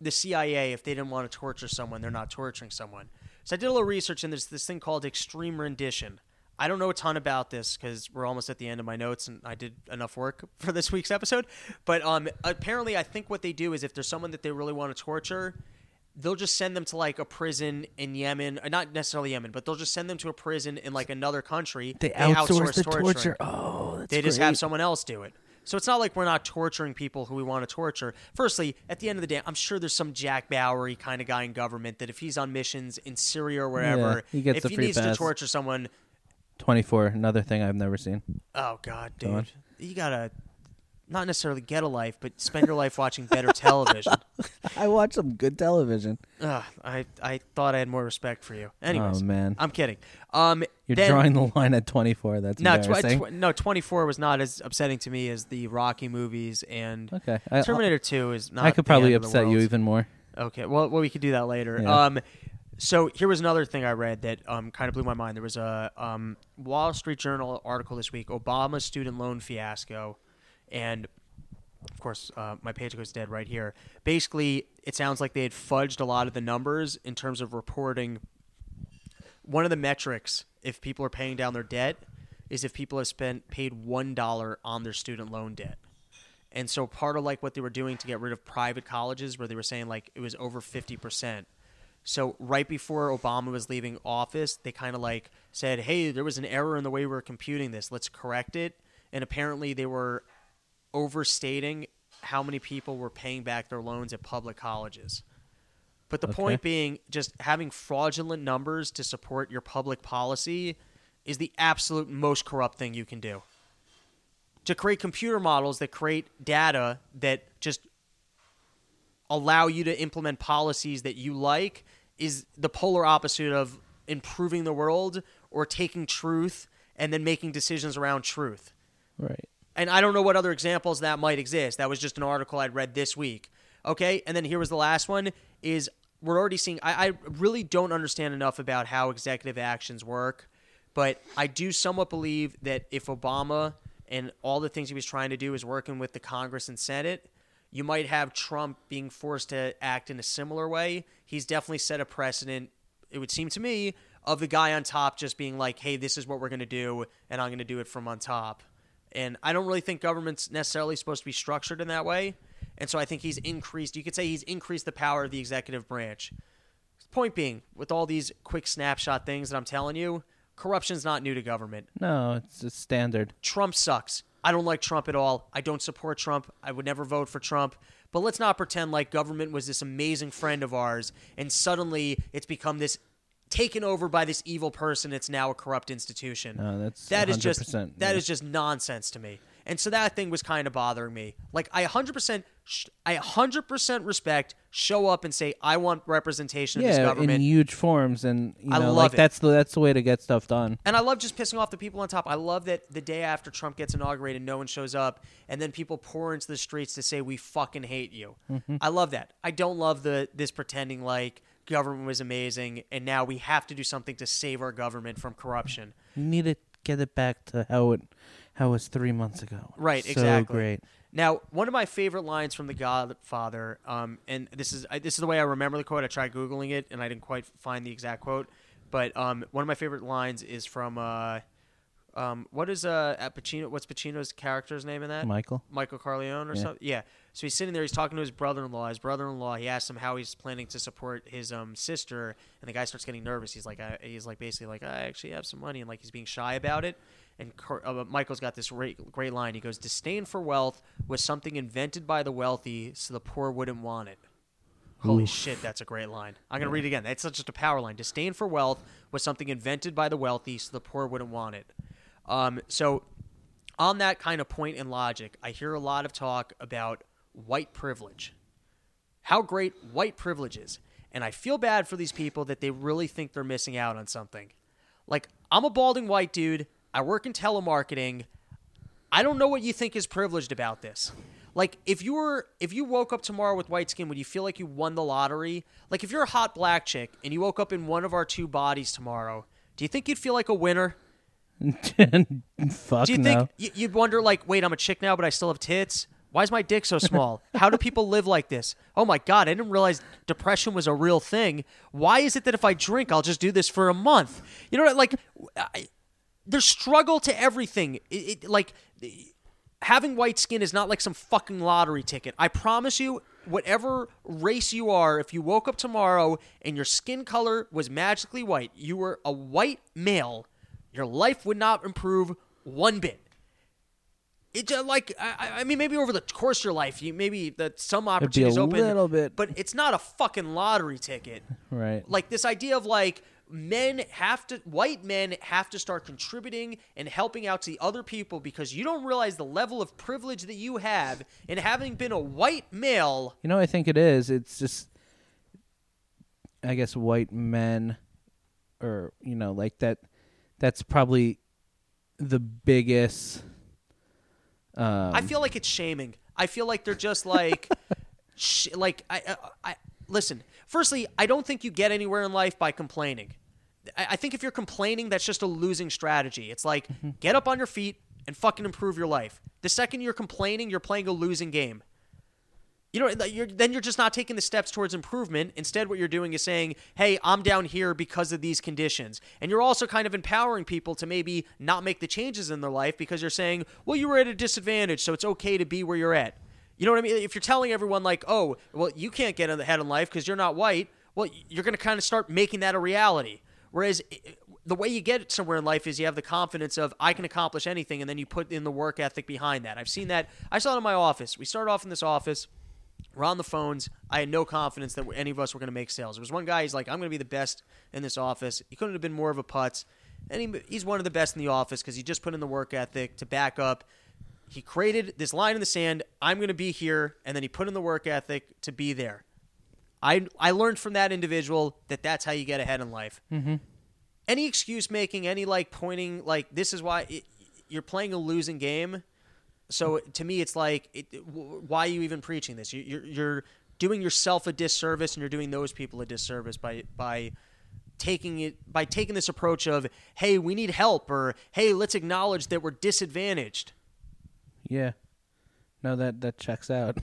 the CIA, if they didn't want to torture someone, they're not torturing someone. So I did a little research, and there's this thing called extreme rendition. I don't know a ton about this because we're almost at the end of my notes, and I did enough work for this week's episode. But um, apparently, I think what they do is if there's someone that they really want to torture, they'll just send them to like a prison in Yemen, uh, not necessarily Yemen, but they'll just send them to a prison in like another country. They outsource the torturing. torture. Oh, that's they just have someone else do it. So it's not like we're not torturing people who we want to torture. Firstly, at the end of the day, I'm sure there's some Jack Bauer kind of guy in government that if he's on missions in Syria or wherever, Yeah, he if he needs to torture someone, 24 another thing i've never seen oh god, on. dude, you gotta not necessarily get a life, but spend your life watching better television. i watch some good television Ugh, I I thought I had more respect for you. Anyways, oh man I'm kidding. Um, you're then- drawing the line at 24 that's No, tw- embarrassing tw- no, 24 was not as upsetting to me as the Rocky movies and Okay, I- Terminator 2 is not. I could probably end of the upset you even more. Okay, well, well, we could do that later. Yeah. Um, So here was another thing I read that um, kind of blew my mind. There was a um, Wall Street Journal article this week: Obama student loan fiasco, and of course, uh, my page goes dead right here. Basically, it sounds like they had fudged a lot of the numbers in terms of reporting. One of the metrics, if people are paying down their debt, is if people have spent paid one dollar on their student loan debt. And so part of like what they were doing to get rid of private colleges, where they were saying like it was over fifty percent. So right before Obama was leaving office, they kind of like said, "Hey, there was an error in the way we were computing this. Let's correct it." And apparently, they were overstating how many people were paying back their loans at public colleges. But the Okay. point being, just having fraudulent numbers to support your public policy is the absolute most corrupt thing you can do. To create computer models that create data that just allow you to implement policies that you like is the polar opposite of improving the world or taking truth and then making decisions around truth. Right. And I don't know what other examples that might exist. That was just an article I'd read this week. Okay, and then here was the last one: is we're already seeing. I, I really don't understand enough about how executive actions work, but I do somewhat believe that if Obama and all the things he was trying to do is working with the Congress and Senate, you might have Trump being forced to act in a similar way. He's definitely set a precedent. It would seem to me of the guy on top just being like, "Hey, this is what we're going to do, and I'm going to do it from on top." And I don't really think government's necessarily supposed to be structured in that way. And so I think he's increased, you could say he's increased the power of the executive branch. Point being, with all these quick snapshot things that I'm telling you, corruption's not new to government. No, it's a standard. Trump sucks. I don't like Trump at all. I don't support Trump. I would never vote for Trump. But let's not pretend like government was this amazing friend of ours and suddenly it's become this taken over by this evil person. It's now a corrupt institution. No, that's that is just 100%, that yeah. is just nonsense to me. And so that thing was kind of bothering me. Like I 100% sh- I 100% respect show up and say I want representation of this government. in huge forms, and you I know, love like it. that's the that's the way to get stuff done. And I love just pissing off the people on top. I love that the day after Trump gets inaugurated, no one shows up, and then people pour into the streets to say we fucking hate you. Mhm. I love that. I don't love the this pretending like government was amazing, and now we have to do something to save our government from corruption. You need to get it back to how it how it was three months ago. Right, so exactly. great. Now, one of my favorite lines from The Godfather, um, and this is I, this is the way I remember the quote. I tried googling it, and I didn't quite find the exact quote. But um, one of my favorite lines is from uh, um, what is uh, Al Pacino? What's Pacino's character's name in that? Michael. Michael Corleone or Yeah. something. Yeah. So he's sitting there. He's talking to his brother-in-law. His brother-in-law. He asks him how he's planning to support his um sister, and the guy starts getting nervous. He's like, I, he's like basically like, I actually have some money, and like he's being shy about it. And Cor- uh, Michael's got this great, great line. He goes, "Disdain for wealth was something invented by the wealthy, so the poor wouldn't want it." Holy Oof. shit, that's a great line. I'm gonna read it again. That's just a power line. Disdain for wealth was something invented by the wealthy, so the poor wouldn't want it. Um, so, on that kind of point in logic, I hear a lot of talk about white privilege. How great white privilege is. And I feel bad for these people that they really think they're missing out on something. Like, I'm a balding white dude. I work in telemarketing. I don't know what you think is privileged about this. Like if you were if you woke up tomorrow with white skin, would you feel like you won the lottery? Like if you're a hot black chick and you woke up in one of our two bodies tomorrow, do you think you'd feel like a winner? Fuck do you no. think y- you'd wonder like, wait, I'm a chick now, but I still have tits? Why is my dick so small? How do people live like this? Oh my god, I didn't realize depression was a real thing. Why is it that if I drink, I'll just do this for a month? You know, what? like I, there's struggle to everything. It, it, like having white skin is not like some fucking lottery ticket. I promise you, whatever race you are, if you woke up tomorrow and your skin color was magically white, you were a white male, your life would not improve one bit. It just like I, I mean maybe over the course of your life you maybe that some be a opportunities open A little bit. but it's not a fucking lottery ticket Right. like this idea of like men have to white men have to start contributing and helping out to the other people because you don't realize the level of privilege that you have in having been a white male You know, I think it is. It's just, I guess, white men, or you know, like that. That's probably the biggest. Um, i feel like it's shaming i feel like they're just like sh- like I, I i listen. Firstly, I don't think you get anywhere in life by complaining. I, I think if you're complaining, that's just a losing strategy. It's like get up on your feet and fucking improve your life. The second you're complaining, you're playing a losing game. You know, you're, then you're just not taking the steps towards improvement. Instead, what you're doing is saying, "Hey, I'm down here because of these conditions," and you're also kind of empowering people to maybe not make the changes in their life because you're saying, "Well, you were at a disadvantage, so it's okay to be where you're at." You know what I mean? If you're telling everyone like, "Oh, well, you can't get ahead in life because you're not white," well, you're going to kind of start making that a reality. Whereas the way you get somewhere in life is you have the confidence of I can accomplish anything, and then you put in the work ethic behind that. I've seen that. I saw it in my office. We started off in this office. We're on the phones. I had no confidence that any of us were going to make sales. There was one guy. He's like, "I'm going to be the best in this office." He couldn't have been more of a putz, and he, he's one of the best in the office because he just put in the work ethic to back up. He created this line in the sand. I'm going to be here, and then he put in the work ethic to be there. I I learned from that individual that that's how you get ahead in life. Mm-hmm. Any excuse making, any like pointing, like this is why it, you're playing a losing game. So to me, it's like, it, why are you even preaching this? You, you're you're doing yourself a disservice, and you're doing those people a disservice by by taking it by taking this approach of, hey, we need help, or hey, let's acknowledge that we're disadvantaged. Yeah. No, that that checks out.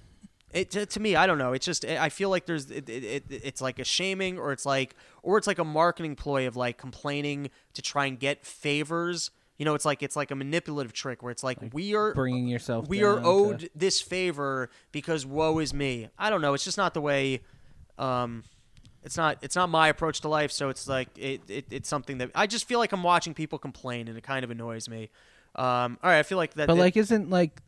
It to, to me, I don't know. It's just I feel like there's it, it, it, it's like a shaming, or it's like or it's like a marketing ploy of like complaining to try and get favors. You know, it's like it's like a manipulative trick where it's like, we are bringing yourself we are to- owed this favor because woe is me. I don't know. It's just not the way. Um, it's not it's not my approach to life. So it's like it, it it's something that I just feel like I'm watching people complain, and it kind of annoys me. Um, all right, I feel like that. But that- like, isn't like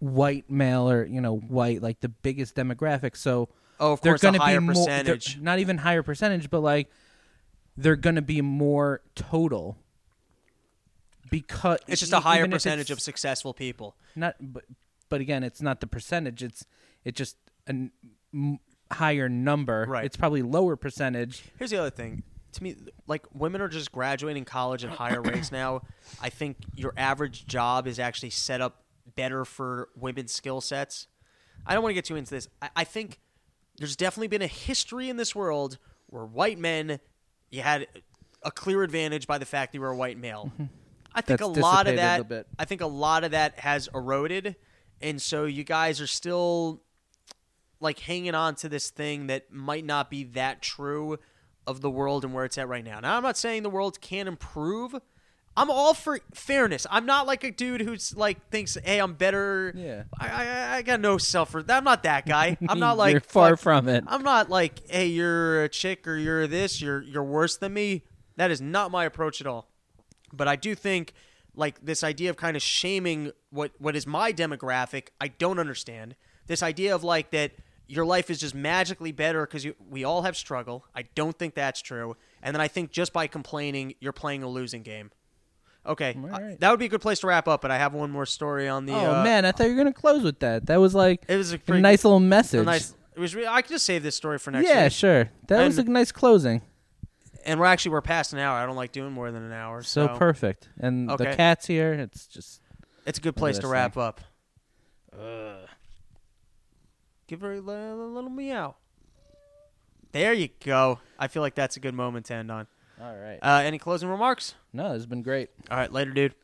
white male or you know white like the biggest demographic? So Oh, of they're course, gonna higher be more, percentage. Not even higher percentage, but like they're going to be more total because it's just a higher percentage of successful people. Not, but but again, it's not the percentage. It's it's just a n- higher number. Right. It's probably lower percentage. Here's the other thing. To me, like women are just graduating college at higher rates now. I think your average job is actually set up better for women's skill sets. I don't want to get too into this. I, I think there's definitely been a history in this world where white men, you had a clear advantage by the fact that you were a white male. Mm-hmm. I think a lot of that. I think a lot of that has eroded, and so you guys are still like hanging on to this thing that might not be that true of the world and where it's at right now. Now, I'm not saying the world can't improve. I'm all for fairness. I'm not like a dude who's like thinks, "Hey, I'm better." Yeah. I I, I got no self. I'm not that guy. I'm not like You're far fuck- from it. I'm not like, "Hey, you're a chick or you're this. You're you're worse than me." That is not my approach at all. But I do think like this idea of kind of shaming what what is my demographic, I don't understand. This idea of like that your life is just magically better because we all have struggle. I don't think that's true. And then I think just by complaining, you're playing a losing game. Okay, uh, that would be a good place to wrap up. But I have one more story on the. oh uh, man, I thought you were gonna close with that. That was like it was a, a nice little message. A nice. It was. I could just save this story for next. yeah, week. sure. That was a nice closing. And we're actually we're past an hour. I don't like doing more than an hour. So, So, perfect. And the cat's here. It's just. It's a good place to wrap thing. up. Give her a little, little meow. There you go. I feel like that's a good moment to end on. All right. Uh, any closing remarks? No, this has been great. All right, later, dude.